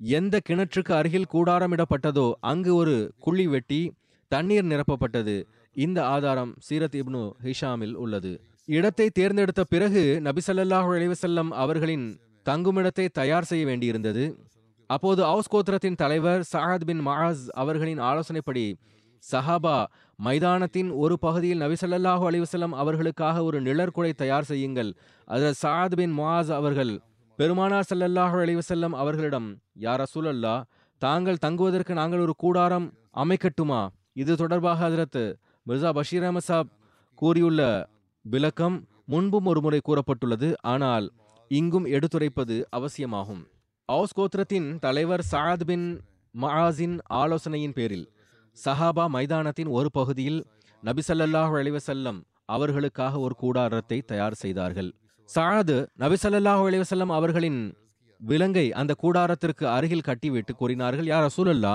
எந்த கிணற்றுக்கு அருகில் கூடாரமிடப்பட்டதோ அங்கு ஒரு குழி வெட்டி தண்ணீர் நிரப்பப்பட்டது. இந்த ஆதாரம் சீரத் இப்னு ஹிஷாமில் உள்ளது. இடத்தை தேர்ந்தெடுத்த பிறகு நபிசல்லாஹு அலைவசல்லம் அவர்களின் தங்குமிடத்தை தயார் செய்ய வேண்டியிருந்தது. அப்போது அவுஸ் கோத்திரத்தின் தலைவர் சஹாத் பின் மஹாஸ் அவர்களின் ஆலோசனைப்படி சஹாபா மைதானத்தின் ஒரு பகுதியில் நபிசல்லாஹு ஸல்லல்லாஹு அவர்களுக்காக ஒரு நிழற்குடை தயார் செய்யுங்கள். அதில் சஹாத் பின் முஆஸ் அவர்கள் பெருமானார் சல்லல்லாஹு அலைவசல்லம் அவர்களிடம் யார் அசூலல்லா தாங்கள் தங்குவதற்கு நாங்கள் ஒரு கூடாரம் அமைக்கட்டுமா? இது தொடர்பாக அதிரத்து மிர்சா பஷீர் அஹமத் சாப் கூறியுள்ள விளக்கம் முன்பும் ஒருமுறை கூறப்பட்டுள்ளது. ஆனால் இங்கும் எடுத்துரைப்பது அவசியமாகும். அவுஸ் கோத்திரத்தின் தலைவர் சாத் பின் மஆஸின் ஆலோசனையின் பேரில் சஹாபா மைதானத்தின் ஒரு பகுதியில் நபிசல்லாஹு அலைவசல்லம் அவர்களுக்காக ஒரு கூடாரத்தை தயார் செய்தார்கள். சாது நபிசல்லாஹு அலைவசல்லம் அவர்களின் விலங்கை அந்த கூடாரத்திற்கு அருகில் கட்டிவிட்டு கூறினார்கள் யார் ரசூலல்லா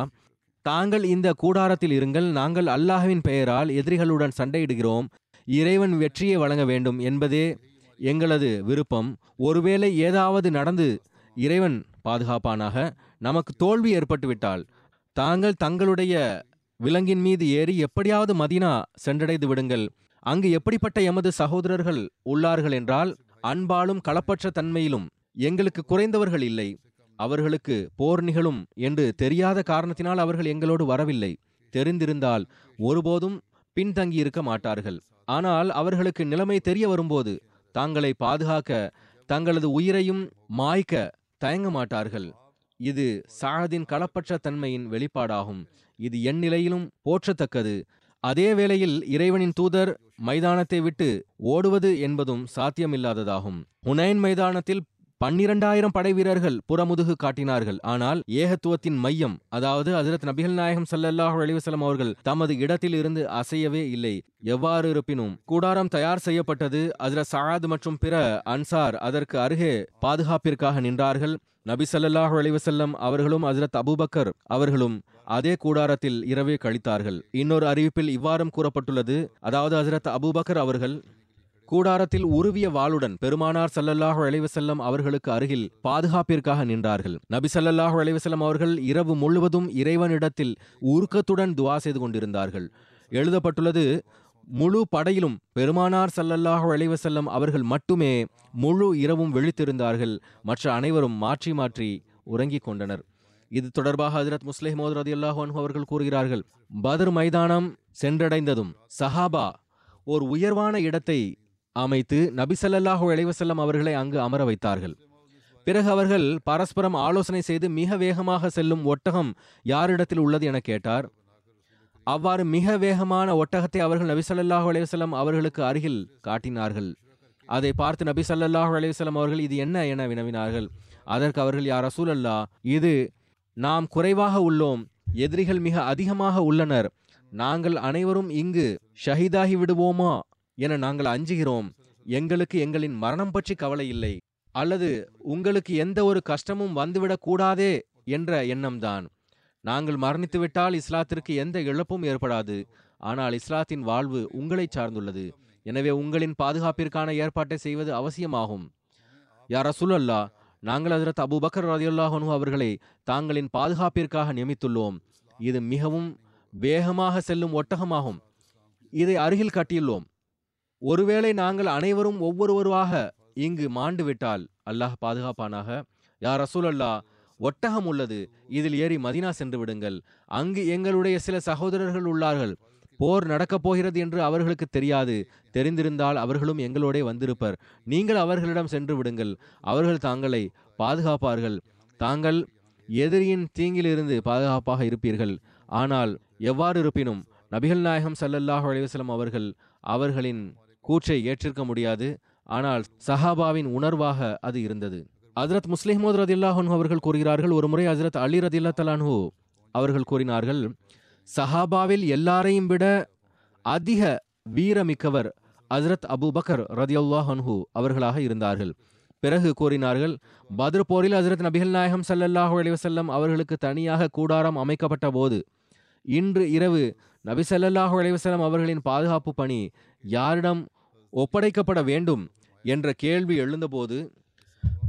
தாங்கள் இந்த கூடாரத்தில் இருங்கள் நாங்கள் அல்லாஹ்வின் பெயரால் எதிரிகளுடன் சண்டையிடுகிறோம் இறைவன் வெற்றியை வழங்க வேண்டும் என்பதே எங்களது விருப்பம். ஒருவேளை ஏதாவது நடந்து இறைவன் பாதுகாப்பானாக நமக்கு தோல்வி ஏற்பட்டுவிட்டால் தாங்கள் தங்களுடைய விலங்கின் மீது ஏறி எப்படியாவது மதீனா சென்றடைந்து விடுங்கள். அங்கு எப்படிப்பட்ட எமது சகோதரர்கள் உள்ளார்கள் என்றால் அன்பாலும் களப்பற்ற தன்மையிலும் எங்களுக்கு குறைந்தவர்கள் இல்லை. அவர்களுக்கு போர் நிகழும் என்று தெரியாத காரணத்தினால் அவர்கள் எங்களோடு வரவில்லை. தெரிந்திருந்தால் ஒருபோதும் பின்தங்கியிருக்க மாட்டார்கள். ஆனால் அவர்களுக்கு நிலைமை தெரிய வரும்போது தாங்களை பாதுகாக்க தங்களது உயிரையும் மாய்க்க தயங்க மாட்டார்கள். இது சாஹதின் களப்பற்ற தன்மையின் வெளிப்பாடாகும். இது எந்நிலையிலும் போற்றத்தக்கது. அதே வேளையில் இறைவனின் தூதர் மைதானத்தை விட்டு ஓடுவது என்பதும் சாத்தியமில்லாததாகும். ஹுனைன் மைதானத்தில் பன்னிரண்டாயிரம் படை வீரர்கள் புறமுதுகு காட்டினார்கள். ஆனால் ஏகத்துவத்தின் மையம் அதாவது அதிரத் நபிகள் நாயகம் சல்லல்லாஹு அலிவசலம் அவர்கள் தமது இடத்தில் இருந்து அசையவே இல்லை. எவ்வாறு இருப்பினும் கூடாரம் தயார் செய்யப்பட்டது அதிர சஆத் மற்றும் பிற அன்சார் அதற்கு அருகே பாதுகாப்பிற்காக நின்றார்கள். நபி ஸல்லல்லாஹு அலைவசல்லம் அவர்களும் அசரத் அபூபக்கர் அவர்களும் அதே கூடாரத்தில் இரவே கழித்தார்கள். இன்னொரு அறிவிப்பில் இவ்வாறும் கூறப்பட்டுள்ளது. அதாவது ஹஜரத் அபூபக்கர் அவர்கள் கூடாரத்தில் உருவிய வாளுடன் பெருமானார் சல்லல்லாஹு அலைவசல்லம் அவர்களுக்கு அருகில் பாதுகாப்பிற்காக நின்றார்கள். நபி சல்லல்லாஹு அலைவசல்லம் அவர்கள் இரவு முழுவதும் இறைவனிடத்தில் உருக்கத்துடன் துவா செய்து கொண்டிருந்தார்கள். எழுதப்பட்டுள்ளது முழு படையிலும் பெருமானார் சல்லல்லாஹு அலைஹி அவர்கள் மட்டுமே முழு இரவும் விழித்திருந்தார்கள். மற்ற அனைவரும் மாற்றி மாற்றி உறங்கிக் கொண்டனர். இது தொடர்பாக ஹசரத் முஸ்லிம் மோத் ரதியல்லாஹு அல்லாஹ் அவர்கள் கூறுகிறார்கள் பதர் மைதானம் சென்றடைந்ததும் சஹாபா ஓர் உயர்வான இடத்தை அமைத்து நபி ஸல்லல்லாஹு அவர்களை அங்கு அமர வைத்தார்கள். பிறகு அவர்கள் பரஸ்பரம் ஆலோசனை செய்து மிக வேகமாக செல்லும் ஒட்டகம் யாரிடத்தில் உள்ளது என கேட்டார். அவ்வாறு மிக வேகமான ஒட்டகத்தை அவர்கள் நபி ஸல்லல்லாஹு அலைஹி அவர்களுக்கு அருகில் காட்டினார்கள். அதை பார்த்து நபி ஸல்லல்லாஹு அலைவசலம் அவர்கள் இது என்ன? என வினவினார்கள். அதற்கு அவர்கள் யார் ரசூலல்லா இது நாம் குறைவாக உள்ளோம். எதிரிகள் மிக அதிகமாக உள்ளனர். நாங்கள் அனைவரும் இங்கு ஷஹீதாகி விடுவோமா? என நாங்கள் அஞ்சுகிறோம். எங்களுக்கு எங்களின் மரணம் பற்றி கவலை இல்லை. அல்லது உங்களுக்கு எந்த ஒரு கஷ்டமும் வந்துவிடக் கூடாதே? என்ற எண்ணம்தான். நாங்கள் மரணித்துவிட்டால் இஸ்லாத்திற்கு எந்த இழப்பும் ஏற்படாது. ஆனால் இஸ்லாத்தின் வாழ்வு உங்களை சார்ந்துள்ளது. எனவே உங்களின் பாதுகாப்பிற்கான ஏற்பாட்டை செய்வது அவசியமாகும். யார் ரசூலல்லா நாங்கள் அதிரத் அபுபக்கர் ரதியுல்லாஹனு அவர்களை தாங்களின் பாதுகாப்பிற்காக நியமித்துள்ளோம். இது மிகவும் வேகமாக செல்லும் ஒட்டகமாகும். இதை அருகில் கட்டியுள்ளோம். ஒருவேளை நாங்கள் அனைவரும் ஒவ்வொருவருவாக இங்கு மாண்டு விட்டால் அல்லாஹ் பாதுகாப்பானாக. யார் ரசூலல்லா ஒட்டகம் உள்ளது. இதில் ஏறி மதினா சென்று விடுங்கள். அங்கு எங்களுடைய சில சகோதரர்கள் உள்ளார்கள். போர் நடக்கப் போகிறது என்று அவர்களுக்கு தெரியாது. தெரிந்திருந்தால் அவர்களும் எங்களோடே வந்திருப்பர். நீங்கள் அவர்களிடம் சென்று விடுங்கள். அவர்கள் தாங்களை பாதுகாப்பார்கள். தாங்கள் எதிரியின் தீங்கிலிருந்து பாதுகாப்பாக இருப்பீர்கள். ஆனால் எவ்வாறு இருப்பினும்? நபிகள் நாயகம் ஸல்லல்லாஹு அலைவசலம் அவர்கள் அவர்களின் கூற்றை ஏற்றிருக்க முடியாது. ஆனால் சஹாபாவின் உணர்வாக அது இருந்தது. ஹஜரத் முஸ்லிமோத் ரதில்லாஹன் அவர்கள் கூறுகிறார்கள் ஒரு முறை அலி ரதில்லா தலான்ஹு அவர்கள் கூறினார்கள் சஹாபாவில் எல்லாரையும் விட அதிக வீரமிக்கவர் ஹஜரத் அபு பக்கர் அன்ஹு அவர்களாக இருந்தார்கள். பிறகு கூறினார்கள் பத்ர் போரில் ஹஜரத் நபிகள் நாயகம் சல்லல்லாஹு அலைவசல்லம் அவர்களுக்கு தனியாக கூடாரம் அமைக்கப்பட்ட போது இன்று இரவு நபி சல்லல்லாஹு அலைவசல்லம் அவர்களின் பாதுகாப்பு பணி யாரிடம் ஒப்படைக்கப்பட வேண்டும்? என்ற கேள்வி எழுந்தபோது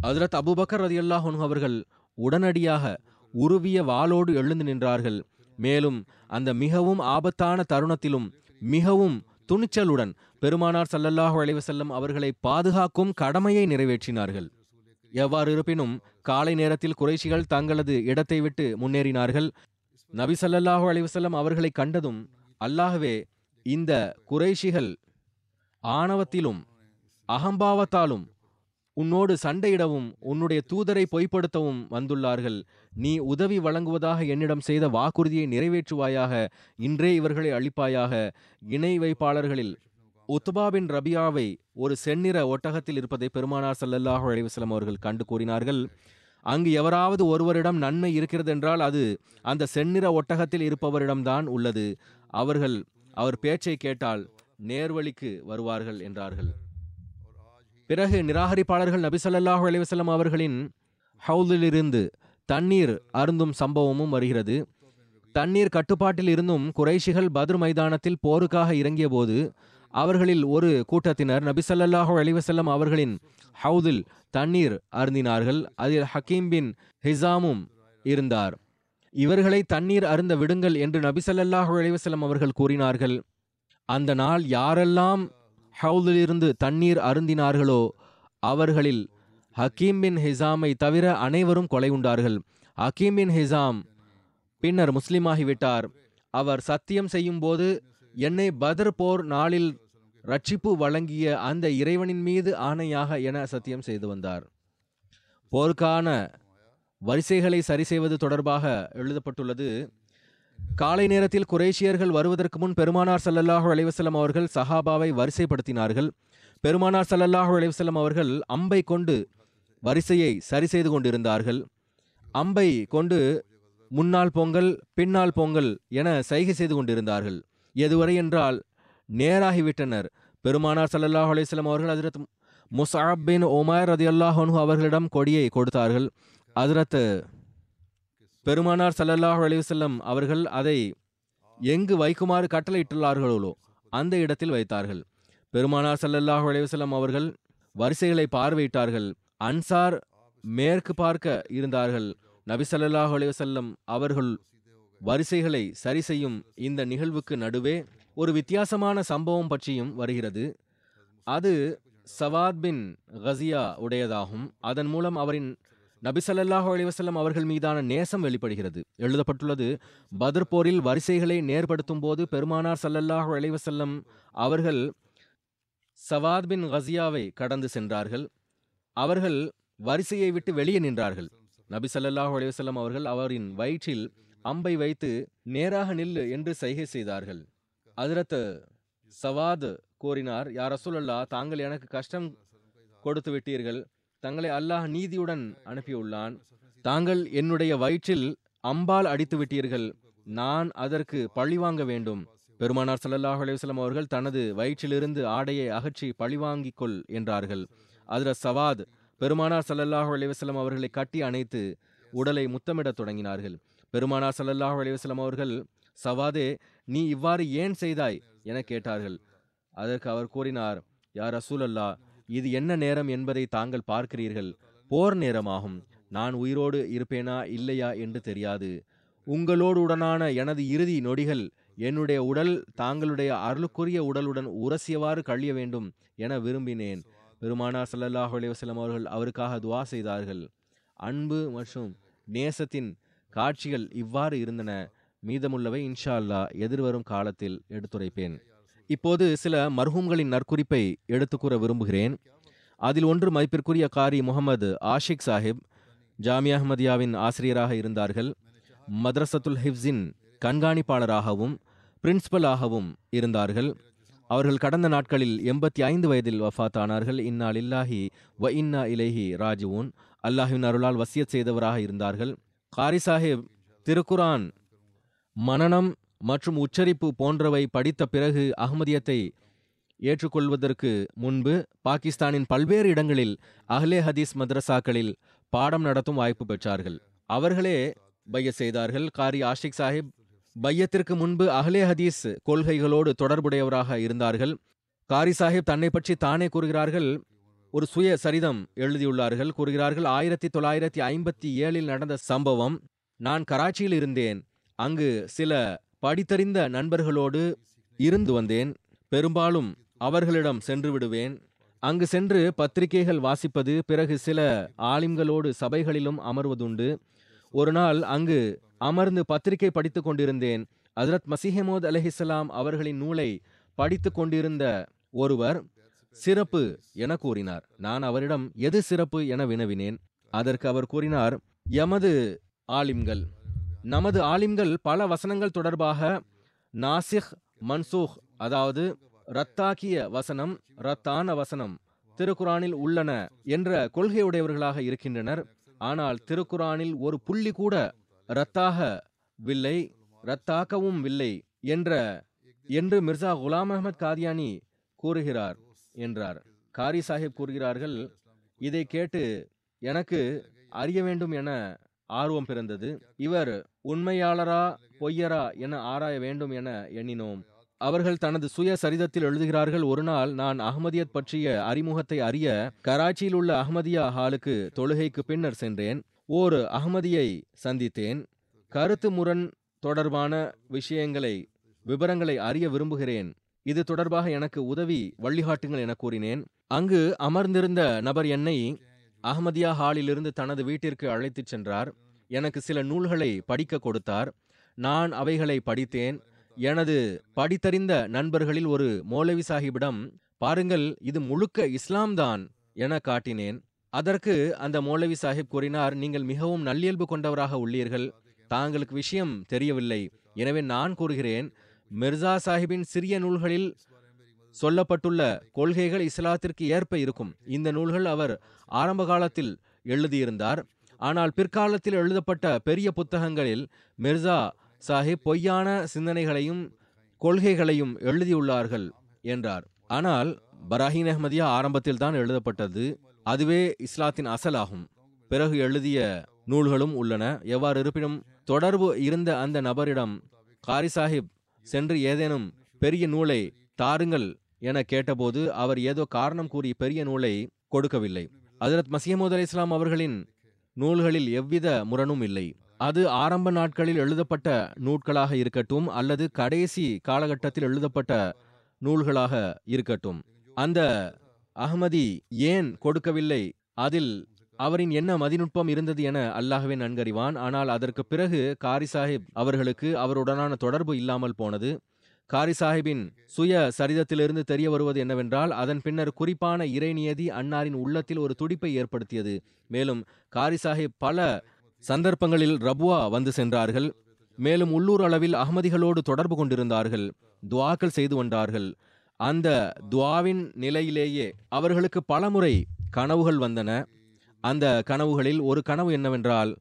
அதிரத் அபுபக்கர் ரதி அல்லாஹன் அவர்கள் உடனடியாக உருவிய வாளோடு எழுந்து நின்றார்கள். மேலும் அந்த மிகவும் ஆபத்தான தருணத்திலும் மிகவும் துணிச்சலுடன் பெருமானார் சல்லல்லாஹு அலைவசல்லம் அவர்களை பாதுகாக்கும் கடமையை நிறைவேற்றினார்கள். எவ்வாறு இருப்பினும் காலை நேரத்தில் குறைஷிகள் தங்களது இடத்தை விட்டு முன்னேறினார்கள். நபி சல்லல்லாஹு அலைவசல்லம் அவர்களை கண்டதும் அல்லாஹ்வே இந்த குறைஷிகள் ஆணவத்திலும் அகம்பாவத்தாலும் உன்னோடு சண்டையிடவும் உன்னுடைய தூதரை பொய்ப்படுத்தவும் வந்துள்ளார்கள். நீ உதவி வழங்குவதாக என்னிடம் செய்த வாக்குறுதியை நிறைவேற்றுவாயாக இன்றே இவர்களை அழிப்பாயாக. இணை வைப்பாளர்களில் உத்பாபின் ரபியாவை ஒரு செந்நிற ஒட்டகத்தில் இருப்பதை பெருமானார் சல்லல்லாஹு அலைஹி அவர்கள் கண்டு கூறினார்கள். அங்கு எவராவது ஒருவரிடம் நன்மை இருக்கிறது என்றால் அது அந்த செந்நிற ஒட்டகத்தில் இருப்பவரிடம்தான் உள்ளது. அவர்கள் அவர் பேச்சை கேட்டால் நேர்வழிக்கு வருவார்கள் என்றார்கள். பிறகு நிராகரிப்பாளர்கள் நபிசல்லாஹு அலைவசல்லம் அவர்களின் ஹவுலிலிருந்து தண்ணீர் அருந்தும் சம்பவமும் வருகிறது. தண்ணீர் கட்டுப்பாட்டில் இருந்தும் குறைஷிகள் பத்ர் மைதானத்தில் போருக்காக இறங்கிய போது அவர்களில் ஒரு கூட்டத்தினர் நபிசல்லாஹு ஸல்லல்லாஹு அவர்களின் ஹவுதில் தண்ணீர் அருந்தினார்கள். அதில் ஹக்கீம் பின் ஹிசாமும் இருந்தார். இவர்களை தண்ணீர் அருந்த விடுங்கள் என்று நபிசல்லாஹு ஸல்லல்லாஹு அவர்கள் கூறினார்கள். அந்த நாள் யாரெல்லாம் ஹவுலிலிருந்து தண்ணீர் அருந்தினார்களோ அவர்களில் ஹக்கீம் பின் ஹிசாமை தவிர அனைவரும் கொலை உண்டார்கள். ஹக்கீம் பின் ஹிசாம் பின்னர் முஸ்லிமாகிவிட்டார். அவர் சத்தியம் செய்யும்போது என்னை பதர் போர் நாளில் ரட்சிப்பு வழங்கிய அந்த இறைவனின் மீது ஆணையாக என சத்தியம் செய்து வந்தார். போருக்கான வரிசைகளை சரி செய்வது தொடர்பாக எழுதப்பட்டுள்ளது. காலை நேரத்தில் குரேஷியர்கள் வருவதற்கு முன் பெருமானார் ஸல்லல்லாஹு அலைவசலம் அவர்கள் சஹாபாவை வரிசைப்படுத்தினார்கள். பெருமானார் ஸல்லல்லாஹு அலைவசலம் அவர்கள் அம்பை கொண்டு வரிசையை சரி செய்து கொண்டிருந்தார்கள். அம்பை கொண்டு முன்னால் பொங்கல் பின்னால் பொங்கல் என சைகை செய்து கொண்டிருந்தார்கள். எதுவரை என்றால் நேராகிவிட்டனர். பெருமானார் ஸல்லல்லாஹு அலைவலம் அவர்கள் அதிரத் முசாப் பின் உமைர் ரதி அல்லாஹனு அவர்களிடம் கொடியை கொடுத்தார்கள். அதிரத்து பெருமானார் சல்லல்லாஹ் அலிவசல்லம் அவர்கள் அதை எங்கு வைக்குமாறு கட்டளையிட்டுள்ளார்களோ அந்த இடத்தில் வைத்தார்கள். பெருமானார் சல்லல்லாஹ் அலிவசல்லம் அவர்கள் வரிசைகளை பார்வையிட்டார்கள். அன்சார் மேற்கு பார்க்க இருந்தார்கள். நபி ஸல்லல்லாஹு அலிவசல்லம் அவர்கள் வரிசைகளை சரி செய்யும் இந்த நிகழ்வுக்கு நடுவே ஒரு வித்தியாசமான சம்பவம் பற்றியும் வருகிறது. அது சவாத் பின் கசியா உடையதாகும். அதன் மூலம் அவரின் நபிசல்லாஹு அலிவசல்லம் அவர்கள் மீதான நேசம் வெளிப்படுகிறது. எழுதப்பட்டுள்ளது பத்ர் போரில் வரிசைகளை நேர்படுத்தும் போது பெருமானார் சல்லல்லாஹு அலிவசல்லம் அவர்கள் சவாத் பின் கசியாவை கடந்து சென்றார்கள். அவர்கள் வரிசையை விட்டு வெளியே நின்றார்கள். நபி ஸல்லல்லாஹு அலிவசல்லம் அவர்கள் அவரின் வயிற்றில் அம்பை வைத்து நேராக நில்லு என்று சைகை செய்தார்கள். அதிரத் சவாத் கூறினார் யார் ரசூலல்லா தாங்கள் எனக்கு கஷ்டம் கொடுத்து விட்டீர்கள். தங்களை அல்லாஹ் நீதியுடன் அனுப்பியுள்ளான். தாங்கள் என்னுடைய வயிற்றில் அம்பால் அடித்து விட்டீர்கள் நான் அதற்கு பழிவாங்க வேண்டும். பெருமானார் சல்லல்லாஹ் அலைஹி அவர்கள் தனது வயிற்றிலிருந்து ஆடையை அகற்றி பழிவாங்கிக் கொள் என்றார்கள். அதில் சவாத் பெருமானார் ஸல்லல்லாஹு அலைஹி அவர்களை கட்டி அணைத்து உடலை முத்தமிடத் தொடங்கினார்கள். பெருமானார் ஸல்லல்லாஹு அலைஹி அவர்கள் சவாதே நீ இவ்வாறு ஏன் செய்தாய்? என கேட்டார்கள். அதற்கு அவர் கூறினார் யார் ரசூலல்லா இது என்ன நேரம் என்பதை தாங்கள் பார்க்கிறீர்கள். போர் நேரமாகும். நான் உயிரோடு இருப்பேனா இல்லையா என்று தெரியாது. உங்களோடு உடனான எனது இறுதி நொடிகள். என்னுடைய உடல் தாங்களுடைய அருளுக்குரிய உடலுடன் உரசியவாறு கழிய வேண்டும் என விரும்பினேன். பெருமானார் சல்லல்லாஹ் அலைஹி அவர்கள் அவருக்காக துவா செய்தார்கள். அன்பு மற்றும் நேசத்தின் காட்சிகள் இவ்வாறு இருந்தன. மீதமுள்ளவை இன்ஷா அல்லா எதிர்வரும் காலத்தில் எடுத்துரைப்பேன். இப்போது சில மர்ஹூம்களின் நற்குறிப்பை எடுத்துக்கூற விரும்புகிறேன். அதில் ஒன்று மதிப்பிற்குரிய காரி முகமது ஆஷிக் சாஹிப் ஜாமி அஹமதியாவின் ஆசிரியராக இருந்தார்கள். மதரசத்துல் ஹிப்ஸின் கண்காணிப்பாளராகவும் பிரின்சிபலாகவும் இருந்தார்கள். அவர்கள் கடந்த நாட்களில் எண்பத்தி ஐந்து வயதில் வஃத் ஆனார்கள் இன்னா லில்லாஹி வ இன்னா இலேஹி ராஜுவூன் அல்லாஹின் அருளால் வசியத் செய்தவராக இருந்தார்கள். காரி சாஹிப் திருக்குரான் மனநம் மற்றும் உச்சரிப்பு போன்றவை படித்த பிறகு அகமதியத்தை ஏற்றுக்கொள்வதற்கு முன்பு பாகிஸ்தானின் பல்வேறு இடங்களில் அஹ்லே ஹதீஸ் மதரசாக்களில் பாடம் நடத்தும் வாய்ப்பு பெற்றார்கள். அவர்களே பைய செய்தார்கள். காரி ஆஷிக் சாஹிப் பையத்திற்கு முன்பு அஹ்லே ஹதீஸ் கொள்கைகளோடு தொடர்புடையவராக இருந்தார்கள். காரி சாஹிப் தன்னை பற்றி தானே கூறுகிறார்கள். ஒரு சுய சரிதம் எழுதியுள்ளார்கள். கூறுகிறார்கள் ஆயிரத்தி தொள்ளாயிரத்தி ஐம்பத்தி ஏழில் நடந்த சம்பவம் நான் கராச்சியில் இருந்தேன். அங்கு சில படித்தறிந்த நண்பர்களோடு இருந்து வந்தேன். பெரும்பாலும் அவர்களிடம் சென்று விடுவேன். அங்கு சென்று பத்திரிகைகள் வாசிப்பது பிறகு சில ஆலிம்களோடு சபைகளிலும் அமர்வதுண்டு. ஒரு நாள் அங்கு அமர்ந்து பத்திரிகை படித்துக் கொண்டிருந்தேன். ஹசரத் மசிஹமோத் அலஹிஸ்லாம் அவர்களின் நூலை படித்துக் கொண்டிருந்த ஒருவர் சிறப்பு என கூறினார். நான் அவரிடம் எது சிறப்பு என வினவினேன். அதற்கு அவர் கூறினார் எமது ஆலிம்கள் நமது ஆலிம்கள் பல வசனங்கள் தொடர்பாக நாசிஹ் மன்சூஹ் அதாவது ரத்தாக்கிய வசனம் ரத்தான வசனம் திருக்குரானில் உள்ளன என்ற கொள்கையுடையவர்களாக இருக்கின்றனர். ஆனால் திருக்குரானில் ஒரு புள்ளி கூட ரத்தாகவில்லை ரத்தாக்கவும் இல்லை என்ற என்று மிர்சா குலாம் அஹமத் காதியானி கூறுகிறார் என்றார். காரி சாஹிப் கூறுகிறார்கள் இதை கேட்டு எனக்கு அறிய வேண்டும் என ஆர்வம் பிறந்தது. இவர் உண்மையாளரா பொய்யரா என ஆராய வேண்டும் என எண்ணினோம். அவர்கள் தனது சுய சரிதத்தில் எழுதுகிறார்கள். ஒரு நாள் நான் அகமதியத் பற்றிய அறிமுகத்தை அறிய கராச்சியில் உள்ள அகமதியா ஹாலுக்கு தொழுகைக்கு பின்னர் சென்றேன். ஓர் அகமதியை சந்தித்தேன். கருத்து முரண் தொடர்பான விஷயங்களை விவரங்களை அறிய விரும்புகிறேன். இது தொடர்பாக எனக்கு உதவி வழிகாட்டுங்கள் என கூறினேன். அங்கு அமர்ந்திருந்த நபர் என்னை அகமதியா ஹாலிலிருந்து தனது வீட்டிற்கு அழைத்துச் சென்றார். எனக்கு சில நூல்களை படிக்க கொடுத்தார். நான் அவைகளை படித்தேன். எனது படித்தறிந்த நண்பர்களில் ஒரு மௌலவி சாஹிபிடம் பாருங்கள் இது முழுக்க இஸ்லாம்தான் என காட்டினேன். அதற்கு அந்த மௌலவி சாஹிப் கூறினார் நீங்கள் மிகவும் நல்லியல்பு கொண்டவராக உள்ளீர்கள். தாங்களுக்கு விஷயம் தெரியவில்லை. எனவே நான் கூறுகிறேன் மிர்சா சாஹிப்பின் சிறிய நூல்களில் சொல்லப்பட்டுள்ள கொள்கைகள் இஸ்லாத்திற்கு ஏற்ப இருக்கும். இந்த நூல்கள் அவர் ஆரம்ப காலத்தில் எழுதியிருந்தார். ஆனால் பிற்காலத்தில் எழுதப்பட்ட பெரிய புத்தகங்களில் மிர்சா சாஹிப் பொய்யான சிந்தனைகளையும் கொள்கைகளையும் எழுதியுள்ளார்கள் என்றார். ஆனால் பராஹின் அஹ்மதியா ஆரம்பத்தில் தான் எழுதப்பட்டது. அதுவே இஸ்லாத்தின் அசலாகும். பிறகு எழுதிய நூல்களும் உள்ளன. எவ்வாறு இருப்பினும் தொடர்பு இருந்த அந்த நபரிடம் காரி சாஹிப் சென்று ஏதேனும் பெரிய நூலை தாருங்கள் என கேட்டபோது அவர் ஏதோ காரணம் கூறி பெரிய நூலை கொடுக்கவில்லை. ஹஜரத் மசீமது அலி இஸ்லாம் அவர்களின் நூல்களில் எவ்வித முரணும் இல்லை. அது ஆரம்ப நாட்களில் எழுதப்பட்ட நூட்களாக இருக்கட்டும் அல்லது கடைசி காலகட்டத்தில் எழுதப்பட்ட நூல்களாக இருக்கட்டும். அந்த அகமதி ஏன் கொடுக்கவில்லை? அதில் அவரின் என்ன மதிநுட்பம் இருந்தது என அல்லாஹவே நன்கறிவான். ஆனால் அதற்கு பிறகு காரி சாஹிப் அவர்களுக்கு அவருடனான தொடர்பு இல்லாமல் போனது. காரி சாஹிப்பின் சுய சரிதத்திலிருந்து தெரிய வருவது என்னவென்றால் அதன் பின்னர் குறிப்பான இறைநியதி அன்னாரின் உள்ளத்தில் ஒரு துடிப்பை ஏற்படுத்தியது. மேலும் காரி சாஹிப் பல சந்தர்ப்பங்களில் ரபுவா வந்து சென்றார்கள். மேலும் உள்ளூர் அளவில் அகமதிகளோடு தொடர்பு கொண்டிருந்தார்கள். துவாக்கள் செய்து வந்தார்கள். அந்த துவாவின் நிலையிலேயே அவர்களுக்கு பலமுறை கனவுகள் வந்தன. அந்த கனவுகளில் ஒரு கனவு என்னவென்றால்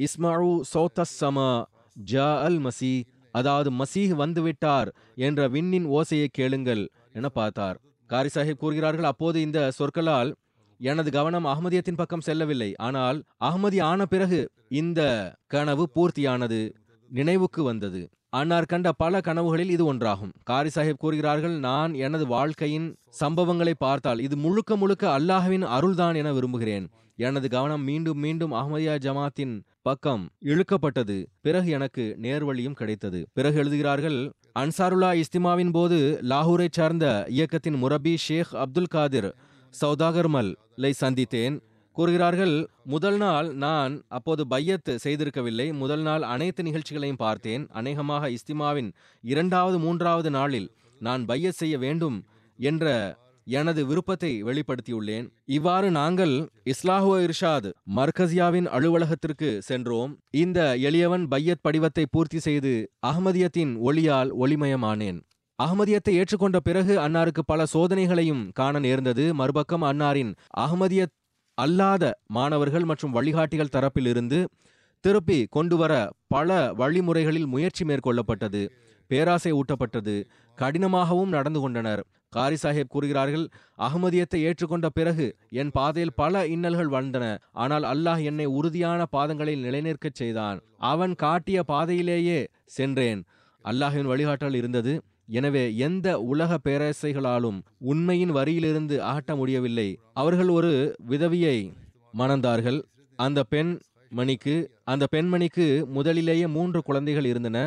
இஸ்மாவு சோத்தஸ் சமா ஜா அல் மசி அதாவது மசீஹ் வந்துவிட்டார் என்ற விண்ணின் ஓசையை கேளுங்கள் என பார்த்தார். காரி சாஹிப் கூறுகிறார்கள் அப்போது இந்த சொற்களால் எனது கவனம் அகமதியத்தின் பக்கம் செல்லவில்லை. ஆனால் அகமதி ஆன பிறகு இந்த கனவு பூர்த்தியானது நினைவுக்கு வந்தது. அன்னார் கண்ட பல கனவுகளில் இது ஒன்றாகும். காரி சாஹிப் கூறுகிறார்கள் நான் எனது வாழ்க்கையின் சம்பவங்களை பார்த்தால் இது முழுக்க முழுக்க அல்லாஹவின் அருள்தான் என விரும்புகிறேன். எனது கவனம் மீண்டும் மீண்டும் அஹமதியா ஜமாத்தின் பக்கம் இழுக்கப்பட்டது. பிறகு எனக்கு நேர்வழியும் கிடைத்தது. பிறகு எழுதுகிறார்கள் அன்சாருல்லா இஸ்திமாவின் போது லாகூரை சார்ந்த இயக்கத்தின் முரபி ஷேக் அப்துல் காதிர் சௌதாகர்மல் லை சந்தித்தேன். கூறுகிறார்கள் முதல் நாள் நான் அப்போது பையத் செய்திருக்கவில்லை. முதல் நாள் அனைத்து நிகழ்ச்சிகளையும் பார்த்தேன். அநேகமாக இஸ்திமாவின் இரண்டாவது மூன்றாவது நாளில் நான் பையத் செய்ய வேண்டும் என்ற எனது விருப்பத்தை வெளிப்படுத்தியுள்ளேன். இவ்வாறு நாங்கள் இஸ்லாஹுவ இர்ஷாத் மர்கசியாவின் அலுவலகத்திற்கு சென்றோம். இந்த எளியவன் பையத் படிவத்தை பூர்த்தி செய்து அகமதியத்தின் ஒளியால் ஒளிமயமானேன். அகமதியத்தை ஏற்றுக்கொண்ட பிறகு அன்னாருக்கு பல சோதனைகளையும் காண நேர்ந்தது. மறுபக்கம் அன்னாரின் அகமதியத் அல்லாத மாணவர்கள் மற்றும் வழிகாட்டிகள் தரப்பிலிருந்து திருப்பி கொண்டுவர பல வழிமுறைகளில் முயற்சி மேற்கொள்ளப்பட்டது. பேராசை ஊட்டப்பட்டது. கடினமாகவும் நடந்து கொண்டனர். காரி சாஹேப் கூறுகிறார்கள் அகமதியத்தை ஏற்றுக்கொண்ட பிறகு என் பாதையில் பல இன்னல்கள் வந்தன. ஆனால் அல்லாஹ் என்னை உறுதியான பாதங்களில் நிலைநிற்கச் செய்தான். அவன் காட்டிய பாதையிலேயே சென்றேன். அல்லாஹின் வழிகாட்டல் இருந்தது. எனவே எந்த உலக பேரரசைகளாலும் உண்மையின் வரியிலிருந்து அகட்ட முடியவில்லை. அவர்கள் ஒரு விதவியை மணந்தார்கள். அந்த பெண் மணிக்கு அந்த பெண்மணிக்கு முதலிலேயே மூன்று குழந்தைகள் இருந்தன.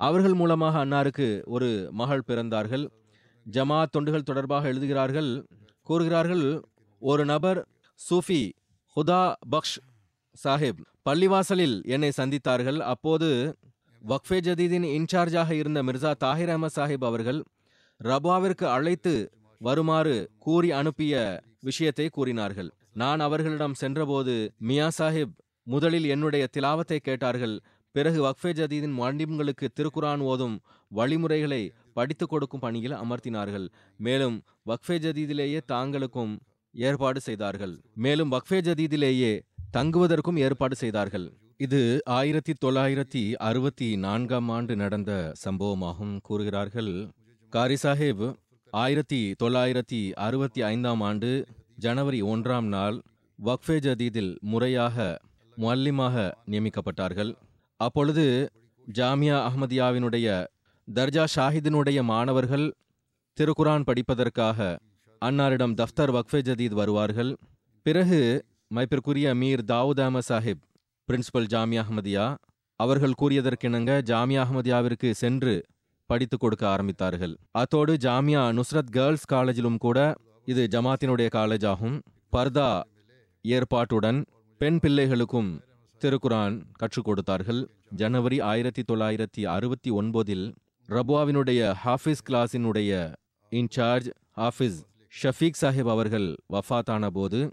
அவர்கள் மூலமாக அன்னாருக்கு ஒரு மகள் பிறந்தார்கள். ஜமாத் தொண்டுகள் தொடர்பாக எழுதுகிறார்கள். கூறுகிறார்கள் ஒரு நபர் சூஃபி ஹுதா பக்ஷ் சாஹிப் பள்ளிவாசலில் என்னை சந்தித்தார்கள். அப்போது வக்ஃபே ஜதீதின் இன்சார்ஜாக இருந்த மிர்சா தாஹிர் அஹமத் சாஹிப் அவர்கள் ரபாவிற்கு அழைத்து வருமாறு கூறி அனுப்பிய விஷயத்தை கூறினார்கள். நான் அவர்களிடம் சென்றபோது மியா சாஹிப் முதலில் என்னுடைய திலாவத்தை கேட்டார்கள். பிறகு வக்ஃபே ஜதீதின் மண்டிம்களுக்கு திருக்குரான் ஓதும் வழிமுறைகளை படித்து கொடுக்கும் பணியில் அமர்த்தினார்கள். மேலும் வக்ஃபே ஜதீதிலேயே தாங்களுக்கும் ஏற்பாடு செய்தார்கள். மேலும் வக்ஃபே ஜதீதிலேயே தங்குவதற்கும் ஏற்பாடு செய்தார்கள். இது ஆயிரத்தி தொள்ளாயிரத்தி அறுபத்தி நான்காம் ஆண்டு நடந்த சம்பவமாகும் கூறுகிறார்கள். காரி சாஹேப் ஆயிரத்தி தொள்ளாயிரத்தி அறுபத்தி ஐந்தாம் ஆண்டு ஜனவரி ஒன்றாம் நாள் வக்ஃபே ஜதீதில் முறையாக முல்லிமாக நியமிக்கப்பட்டார்கள். அப்பொழுது ஜாமியா அஹமதியாவினுடைய தர்ஜா ஷாஹிதினுடைய மாணவர்கள் திருக்குரான் படிப்பதற்காக அன்னாரிடம் தஃப்தர் வக்ஃபே ஜதீத் வருவார்கள். பிறகு மைப்பிற்குரிய மீர் தாவூத் அஹமத் சாஹிப் பிரின்சிபல் ஜாமியா அஹமதியா அவர்கள் கூறியதற்கிணங்க ஜாமியா அஹமதியாவிற்கு சென்று படித்து கொடுக்க ஆரம்பித்தார்கள். அத்தோடு ஜாமியா நுஸ்ரத் கேர்ள்ஸ் காலேஜிலும் கூட இது ஜமாத்தினுடைய காலேஜ் ஆகும். பர்தா ஏற்பாட்டுடன் பெண் பிள்ளைகளுக்கும் திருக்குரான் கற்றுக் கொடுத்தார்கள். ஜனவரி ஆயிரத்தி தொள்ளாயிரத்தி அறுபத்தி ஒன்பதில் ரபுவாவினுடைய ஹாஃபிஸ் கிளாஸினுடைய இன்சார்ஜ் ஹாஃபிஸ் ஷஃபீக் சாஹிப் அவர்கள் வஃபாத்தான போது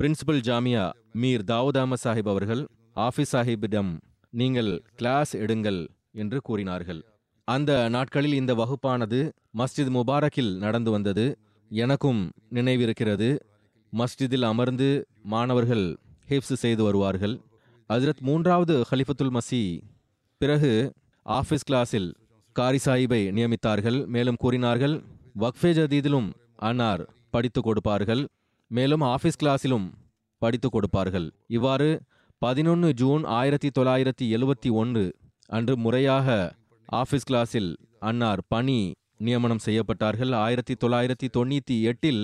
பிரின்சிபல் ஜாமியா மீர் தாவூத் அஹமத் சாஹிப் அவர்கள் ஹாஃபிஸ் சாஹிப்பிடம் நீங்கள் கிளாஸ் எடுங்கள் என்று கூறினார்கள். அந்த நாட்களில் இந்த வகுப்பானது மஸ்ஜித் முபாரக்கில் நடந்து வந்தது. எனக்கும் நினைவிருக்கிறது மஸ்ஜிதில் அமர்ந்து மாணவர்கள் ஹிப்ஸ் செய்து வருவார்கள். ஹஜ்ரத் மூன்றாவது ஹலிஃபத்துல் மசி பிறகு ஆஃபீஸ் கிளாஸில் காரி சாஹிபை நியமித்தார்கள். மேலும் கூறினார்கள் வக்ஃபே ஜதீதிலும் அன்னார் படித்து கொடுப்பார்கள். மேலும் ஆஃபீஸ் கிளாஸிலும் படித்து கொடுப்பார்கள். இவ்வாறு பதினொன்று ஜூன் ஆயிரத்தி தொள்ளாயிரத்தி எழுபத்தி ஒன்று அன்று முறையாக ஆஃபீஸ் கிளாஸில் அன்னார் பணி நியமனம் செய்யப்பட்டார்கள். ஆயிரத்தி தொள்ளாயிரத்தி தொண்ணூற்றி எட்டில்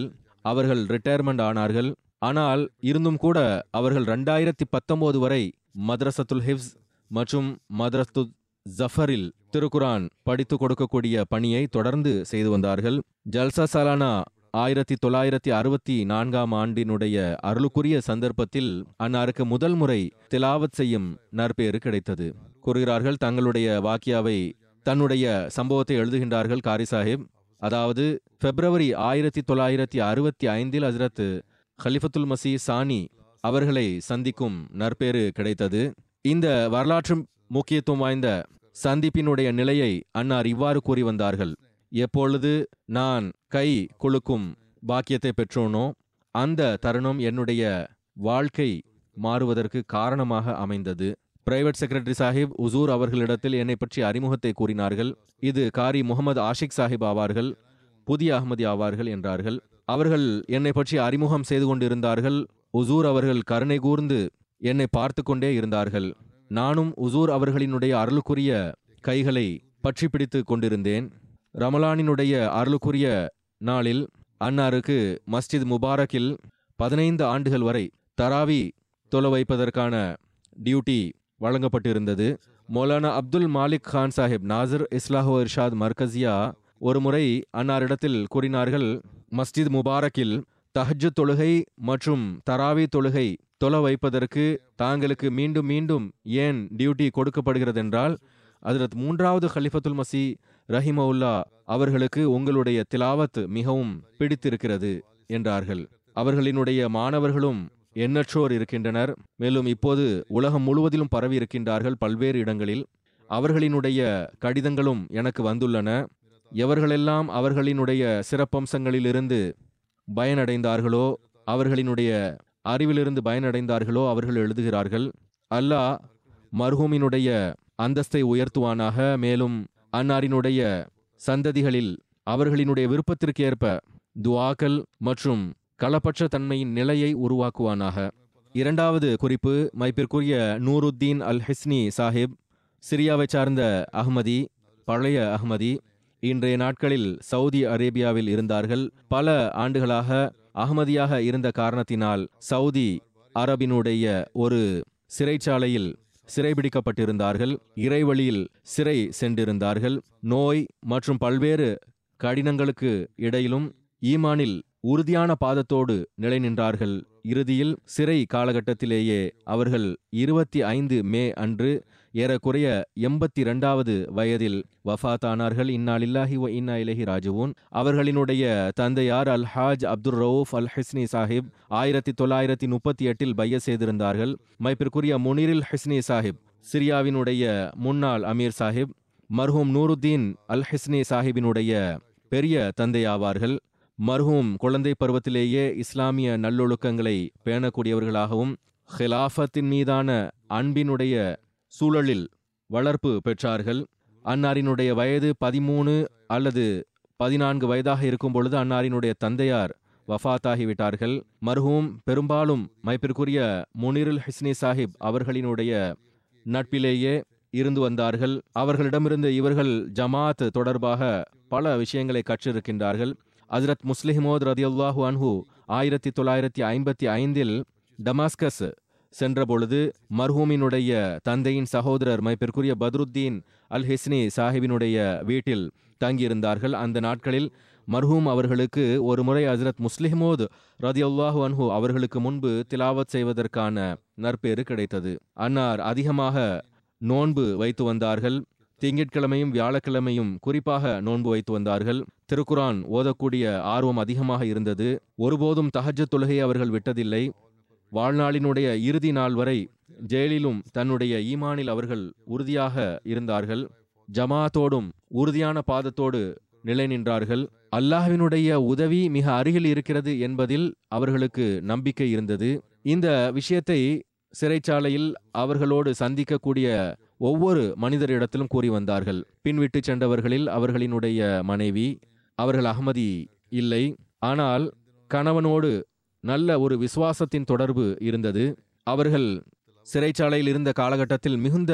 அவர்கள் ரிட்டையர்மெண்ட் ஆனார்கள். ஆனால் இருந்தும் கூட அவர்கள் ரெண்டாயிரத்தி பத்தொம்போது வரை மத்ரசத்துல் ஹிப்ஸ் மற்றும் மத்ரஸ்து ஜஃபரில் திருக்குரான் படித்து கொடுக்கக்கூடிய பணியை தொடர்ந்து செய்து வந்தார்கள். ஜல்சா சாலானா ஆயிரத்தி தொள்ளாயிரத்தி அறுபத்தி நான்காம் ஆண்டினுடைய அருளுக்குரிய சந்தர்ப்பத்தில் அன்னாருக்கு முதல் முறை திலாவத் செய்யும் நற்பேறு கிடைத்தது. கூறுகிறார்கள் தங்களுடைய வாக்கியாவை தன்னுடைய சம்பவத்தை எழுதுகின்றார்கள் காரி சாஹிப். அதாவது பிப்ரவரி ஆயிரத்தி தொள்ளாயிரத்தி அறுபத்தி ஐந்தில் ஹசரத் ஹலிஃபத்துல் மசி சானி அவர்களை சந்திக்கும் நற்பேறு கிடைத்தது. இந்த வரலாற்று முக்கியத்துவம் வாய்ந்த சந்திப்பினுடைய நிலையை அன்னார் இவ்வாறு கூறி வந்தார்கள். எப்பொழுது நான் கை குலுக்கும் பாக்கியத்தை பெற்றோனோ அந்த தருணம் என்னுடைய வாழ்க்கை மாறுவதற்கு காரணமாக அமைந்தது. பிரைவேட் செக்ரட்டரி சாஹிப் உசூர் அவர்களிடத்தில் என்னை பற்றி அறிமுகத்தை கூறினார்கள். இது காரி முகமது ஆஷிக் சாஹிப் ஆவார்கள் புதிய அகமதி ஆவார்கள் என்றார்கள். அவர்கள் என்னை பற்றி அறிமுகம் செய்து கொண்டிருந்தார்கள். உசூர் அவர்கள் கருணை கூர்ந்து என்னை பார்த்து கொண்டே இருந்தார்கள். நானும் உசூர் அவர்களினுடைய அருளுக்குரிய கைகளை பற்றி பிடித்து கொண்டிருந்தேன். ரமலானினுடைய அருளுக்குரிய நாளில் அன்னாருக்கு மஸ்ஜித் முபாரக்கில் பதினைந்து ஆண்டுகள் வரை தராவி தொலை வைப்பதற்கான டியூட்டி வழங்கப்பட்டிருந்தது. மௌலானா அப்துல் மாலிக் கான் சாஹிப் நாசர் இஸ்லாஹோ இர்ஷாத் மர்கசியா ஒரு முறை அன்னாரிடத்தில் கூறினார்கள் மஸ்ஜித் முபாரக்கில் தஹஜ் தொழுகை மற்றும் தராவி தொழுகை தொலை வைப்பதற்கு தாங்களுக்கு மீண்டும் மீண்டும் ஏன் டியூட்டி கொடுக்கப்படுகிறதென்றால் அதில் மூன்றாவது ஹலிஃபத்துல் மசி ரஹிமவுல்லா அவர்களுக்கு உங்களுடைய திலாவத் மிகவும் பிடித்திருக்கிறது என்றார்கள். அவர்களினுடைய மாணவர்களும் எண்ணற்றோர் இருக்கின்றனர். மேலும் இப்போது உலகம் முழுவதிலும் பரவி இருக்கின்றார்கள் பல்வேறு இடங்களில். அவர்களினுடைய கடிதங்களும் எனக்கு வந்துள்ளன. எவர்களெல்லாம் அவர்களினுடைய சிறப்பம்சங்களிலிருந்து பயனடைந்தார்களோ? அவர்களினுடைய அறிவிலிருந்து பயனடைந்தார்களோ? அவர்கள் எழுதுகிறார்கள் அல்லாஹ் மர்ஹூமினுடைய அந்தஸ்தை உயர்த்துவானாக மேலும் அன்னாரினுடைய சந்ததிகளில் அவர்களினுடைய விருப்பத்திற்கு ஏற்ப துவாக்கள் மற்றும் களப்பற்ற தன்மையின் நிலையை உருவாக்குவானாக. இரண்டாவது குறிப்பு மைப்பிற்குரிய நூருத்தீன் அல் ஹிஸ்னி சாஹிப் சிரியாவை சார்ந்த அஹ்மதி பழைய அஹ்மதி இன்றைய நாட்களில் சவுதி அரேபியாவில் இருந்தார்கள். பல ஆண்டுகளாக அகமதியாக இருந்த காரணத்தினால் சவுதி அரபினுடைய ஒரு சிறைச்சாலையில் சிறைபிடிக்கப்பட்டிருந்தார்கள். இறைவழியில் சிறை சென்றிருந்தார்கள். நோய் மற்றும் பல்வேறு கடினங்களுக்கு இடையிலும் ஈமானில் உறுதியான பாதத்தோடு நிலை நின்றார்கள். இறுதியில் சிறை காலகட்டத்திலேயே அவர்கள் இருபத்தி ஐந்து மே அன்று ஏறக்குறைய எண்பத்தி இரண்டாவது வயதில் வஃபாத்தானார்கள் இன்னாலில்லாஹி வ இன்னா இலஹி ராஜுவூன் அவர்களினுடைய தந்தையார் அல் ஹாஜ் அப்துல் ரவுஃப் அல் ஹிஸ்னி சாஹிப் ஆயிரத்தி தொள்ளாயிரத்தி முப்பத்தி எட்டில் பைய செய்திருந்தார்கள். மைப்பிற்குரிய முனிரில் ஹிஸ்னி சாஹிப் சிரியாவினுடைய முன்னாள் அமீர் சாஹிப் மர்ஹூம் நூருத்தீன் அல் ஹிஸ்னி சாஹிபினுடைய பெரிய தந்தையாவார்கள். மர்ஹூம் குழந்தை பருவத்திலேயே இஸ்லாமிய நல்லொழுக்கங்களை பேணக்கூடியவர்களாகவும் ஹிலாஃபத்தின் மீதான அன்பினுடைய சூழலில் வளர்ப்பு பெற்றார்கள். அன்னாரினுடைய வயது பதிமூணு அல்லது பதினான்கு வயதாக இருக்கும் பொழுது அன்னாரினுடைய தந்தையார் வஃபாத்தாகிவிட்டார்கள் மர்ஹூம் பெரும்பாலும் மைப்பிற்குரிய முனிருல் ஹிஸ்னி சாஹிப் அவர்களினுடைய நட்பிலேயே இருந்து வந்தார்கள். அவர்களிடமிருந்து இவர்கள் ஜமாத் தொடர்பாக பல விஷயங்களை கற்றிருக்கின்றார்கள். அஜரத் முஸ்லிஹமோத் ரதியுல்லாஹு அன்ஹு ஆயிரத்தி தொள்ளாயிரத்தி ஐம்பத்தி ஐந்தில் டமாஸ்கஸ் சென்றபொழுது மர்ஹூமினுடைய தந்தையின் சகோதரர் மைப்பிற்குரிய பத்ருத்தீன் அல் ஹிஸ்னி சாஹிபினுடைய வீட்டில் தங்கியிருந்தார்கள். அந்த நாட்களில் மர்ஹூம் அவர்களுக்கு ஒரு முறை ஹஜ்ரத் முஸ்லிஹமோத் ரதியுல்லாஹு அன்ஹு அவர்களுக்கு முன்பு திலாவத் செய்வதற்கான நற்பேறு கிடைத்தது. அன்னார் அதிகமாக நோன்பு வைத்து வந்தார்கள். திங்கட்கிழமையும் வியாழக்கிழமையும் குறிப்பாக நோன்பு வைத்து வந்தார்கள். திருக்குரான் ஓதக்கூடிய ஆர்வம் அதிகமாக இருந்தது. ஒருபோதும் தஹஜ்ஜத் தொழுகை அவர்கள் விட்டதில்லை. வாழ்நாளினுடைய இறுதி நாள் வரை ஜெயிலிலும் தன்னுடைய ஈமானில் அவர்கள் உறுதியாக இருந்தார்கள். ஜமாத்தோடும் உறுதியான பாதத்தோடு நிலை நின்றார்கள். அல்லாஹ்வினுடைய உதவி மிக அருகில் இருக்கிறது என்பதில் அவர்களுக்கு நம்பிக்கை இருந்தது. இந்த விஷயத்தை சிறைச்சாலையில் அவர்களோடு சந்திக்கக்கூடிய ஒவ்வொரு மனிதரிடத்திலும் கூறி வந்தார்கள். பின்விட்டு சென்றவர்களில் அவர்களினுடைய மனைவி அவர்கள் அகமதி இல்லை. ஆனால் கணவனோடு நல்ல ஒரு விசுவாசத்தின் தொடர்பு இருந்தது. அவர்கள் சிறைச்சாலையில் இருந்த காலகட்டத்தில் மிகுந்த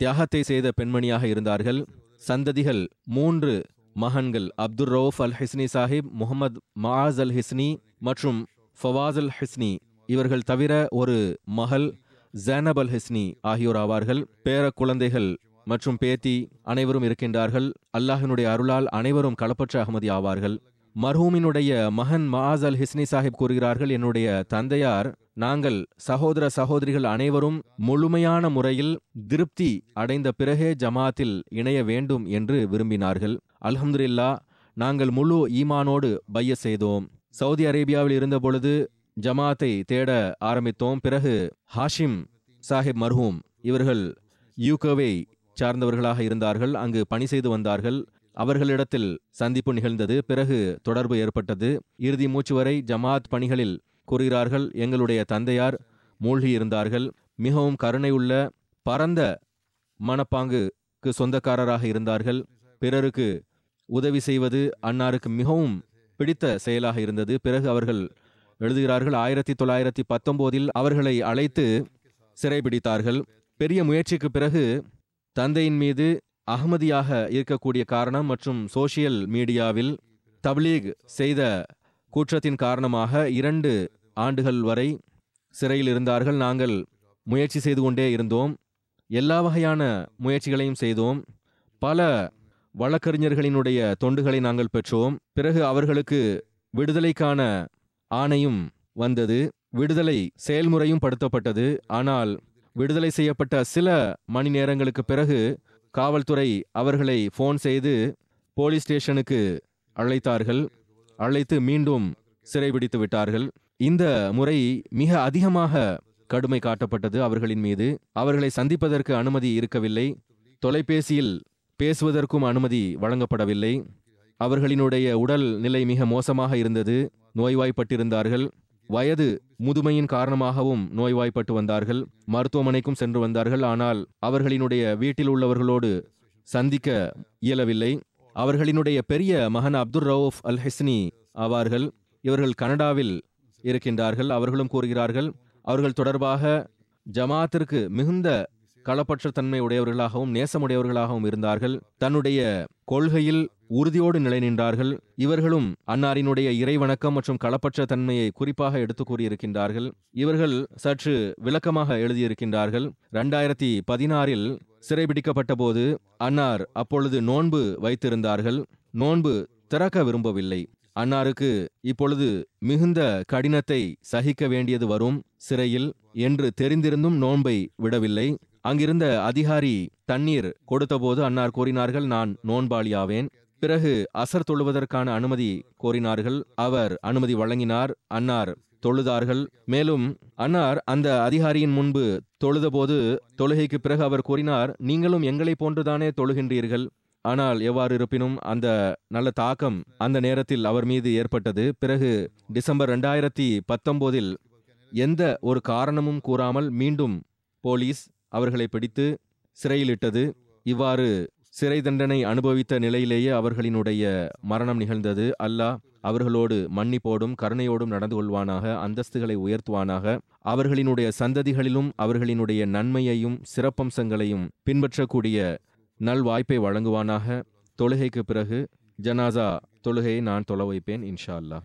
தியாகத்தை செய்த பெண்மணியாக இருந்தார்கள். சந்ததிகள் மூன்று மகன்கள் அப்துர் ரவுஃப் அல் ஹிஸ்னி சாஹிப் முகமது மாஸ் அல் ஹிஸ்னி மற்றும் ஃபவாஸ் அல் ஹிஸ்னி இவர்கள் தவிர ஒரு மகள் ஜேனப் அல் ஹிஸ்னி ஆகியோர் ஆவார்கள். பேர குழந்தைகள் மற்றும் பேத்தி அனைவரும் இருக்கின்றார்கள். அல்லாஹினுடைய அருளால் அனைவரும் களப்பற்ற அகமதி ஆவார்கள். மர்ஹூமினுடைய மகன் மாஸ் அல் ஹிஸ்னி சாஹிப் கூறுகிறார்கள் என்னுடைய தந்தையார் நாங்கள் சகோதர சகோதரிகள் அனைவரும் முழுமையான முறையில் திருப்தி அடைந்த பிறகே ஜமாத்தில் இணைய வேண்டும் என்று விரும்பினார்கள். அல்ஹம்துல்லா நாங்கள் முழு ஈமானோடு பைய செய்தோம். சவுதி அரேபியாவில் இருந்தபொழுது ஜமாத்தை தேட ஆரம்பித்தோம். பிறகு ஹாஷிம் சாஹிப் மர்ஹூம் இவர்கள் யூகோவை சார்ந்தவர்களாக இருந்தார்கள். அங்கு பணி செய்து வந்தார்கள். அவர்களிடத்தில் சந்திப்பு நிகழ்ந்தது. பிறகு தொடர்பு ஏற்பட்டது. இறுதி மூச்சு வரை ஜமாத் பணிகளில் கூறுகிறார்கள். எங்களுடைய தந்தையார் மூழ்கியிருந்தார்கள். மிகவும் கருணையுள்ள பரந்த மனப்பாங்குக்கு சொந்தக்காரராக இருந்தார்கள். பிறருக்கு உதவி செய்வது அன்னாருக்கு மிகவும் பிடித்த செயலாக இருந்தது. பிறகு அவர்கள் எழுதுகிறார்கள் ஆயிரத்தி தொள்ளாயிரத்தி பத்தொம்போதில் அவர்களை அழைத்து சிறைபிடித்தார்கள். பெரிய முயற்சிக்கு பிறகு தந்தையின் மீது அகமதியாக இருக்கக்கூடிய காரணம் மற்றும் சோசியல் மீடியாவில் தப்லீக் செய்த கூற்றத்தின் காரணமாக இரண்டு ஆண்டுகள் வரை சிறையில் இருந்தார்கள். நாங்கள் முயற்சி செய்து கொண்டே இருந்தோம். எல்லா வகையான முயற்சிகளையும் செய்தோம். பல வழக்கறிஞர்களினுடைய தொண்டுகளை நாங்கள் பெற்றோம். பிறகு அவர்களுக்கு விடுதலைக்கான ஆணையும் வந்தது. விடுதலை செயல்முறையும் படுத்தப்பட்டது. ஆனால் விடுதலை செய்யப்பட்ட சில மணி நேரங்களுக்கு பிறகு காவல்துறை அவர்களை ஃபோன் செய்து போலீஸ் ஸ்டேஷனுக்கு அழைத்தார்கள். அழைத்து மீண்டும் சிறைபிடித்து விட்டார்கள். இந்த முறை மிக அதிகமாக கடுமை காட்டப்பட்டது அவர்களின் மீது. அவர்களை சந்திப்பதற்கு அனுமதி இருக்கவில்லை. தொலைபேசியில் பேசுவதற்கும் அனுமதி வழங்கப்படவில்லை. அவர்களினுடைய உடல் நிலை மிக மோசமாக இருந்தது. நோய்வாய்ப்பட்டிருந்தார்கள். வயது முதுமையின் காரணமாகவும் நோய்வாய்ப்பட்டு வந்தார்கள். மருத்துவமனைக்கும் சென்று வந்தார்கள். ஆனால் அவர்களினுடைய வீட்டில் உள்ளவர்களோடு சந்திக்க இயலவில்லை. அவர்களினுடைய பெரிய மகன் அப்துல் ரவுஃப் அல் ஹெஸ்னி ஆவார்கள். இவர்கள் கனடாவில் இருக்கின்றார்கள். அவர்களும் கூறுகிறார்கள் அவர்கள் தொடர்பாக ஜமாத்திற்கு மிகுந்த களப்பற்ற தன்மை உடையவர்களாகவும் நேசமுடையவர்களாகவும் இருந்தார்கள். தன்னுடைய கொள்கையில் உறுதியோடு நிலை நின்றார்கள். இவர்களும் அன்னாரினுடைய இறைவணக்கம் மற்றும் களப்பற்ற தன்மையை குறிப்பாக எடுத்து கூறியிருக்கின்றார்கள். இவர்கள் சற்று விளக்கமாக எழுதியிருக்கின்றார்கள். இரண்டாயிரத்தி பதினாறில் சிறைபிடிக்கப்பட்ட போது அன்னார் அப்பொழுது நோன்பு வைத்திருந்தார்கள். நோன்பு திறக்க விரும்பவில்லை. அன்னாருக்கு இப்பொழுது மிகுந்த கடினத்தை சகிக்க வேண்டியது வரும். சிறையில் என்று தெரிந்திருந்தும் நோன்பை விடவில்லை. அங்கிருந்த அதிகாரி தண்ணீர் கொடுத்தபோது அன்னார் கூறினார்கள் நான் நோன்பாளியாவேன். பிறகு அசர் தொழுவதற்கான அனுமதி கோரினார்கள். அவர் அனுமதி வழங்கினார். அன்னார் தொழுதார்கள். மேலும் அன்னார் அந்த அதிகாரியின் முன்பு தொழுதபோது தொழுகைக்கு பிறகு அவர் கூறினார் நீங்களும் எங்களைப் போன்றுதானே தொழுகின்றீர்கள். ஆனால் எவ்வாறு இருப்பினும் அந்த நல்ல தாக்கம் அந்த நேரத்தில் அவர் மீது ஏற்பட்டது. பிறகு டிசம்பர் ரெண்டாயிரத்தி பத்தொன்பதில் எந்த ஒரு காரணமும் கூறாமல் மீண்டும் போலீஸ் அவர்களை பிடித்து சிறையிலிட்டது. இவ்வாறு சிறை தண்டனை அனுபவித்த நிலையிலேயே அவர்களினுடைய மரணம் நிகழ்ந்தது. அல்லாஹ் அவர்களோடு மன்னிப்போடும் கருணையோடும் நடந்து கொள்வானாக அந்தஸ்துகளை உயர்த்துவானாக. அவர்களினுடைய சந்ததிகளிலும் அவர்களினுடைய நன்மையையும் சிறப்பம்சங்களையும் பின்பற்றக்கூடிய நல்வாய்ப்பை வழங்குவானாக. தொழுகைக்கு பிறகு ஜனாசா தொழுகையை நான் தொலை வைப்பேன் இன்ஷா அல்லாஹ்.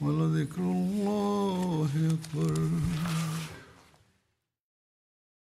ولذكر الله أكبر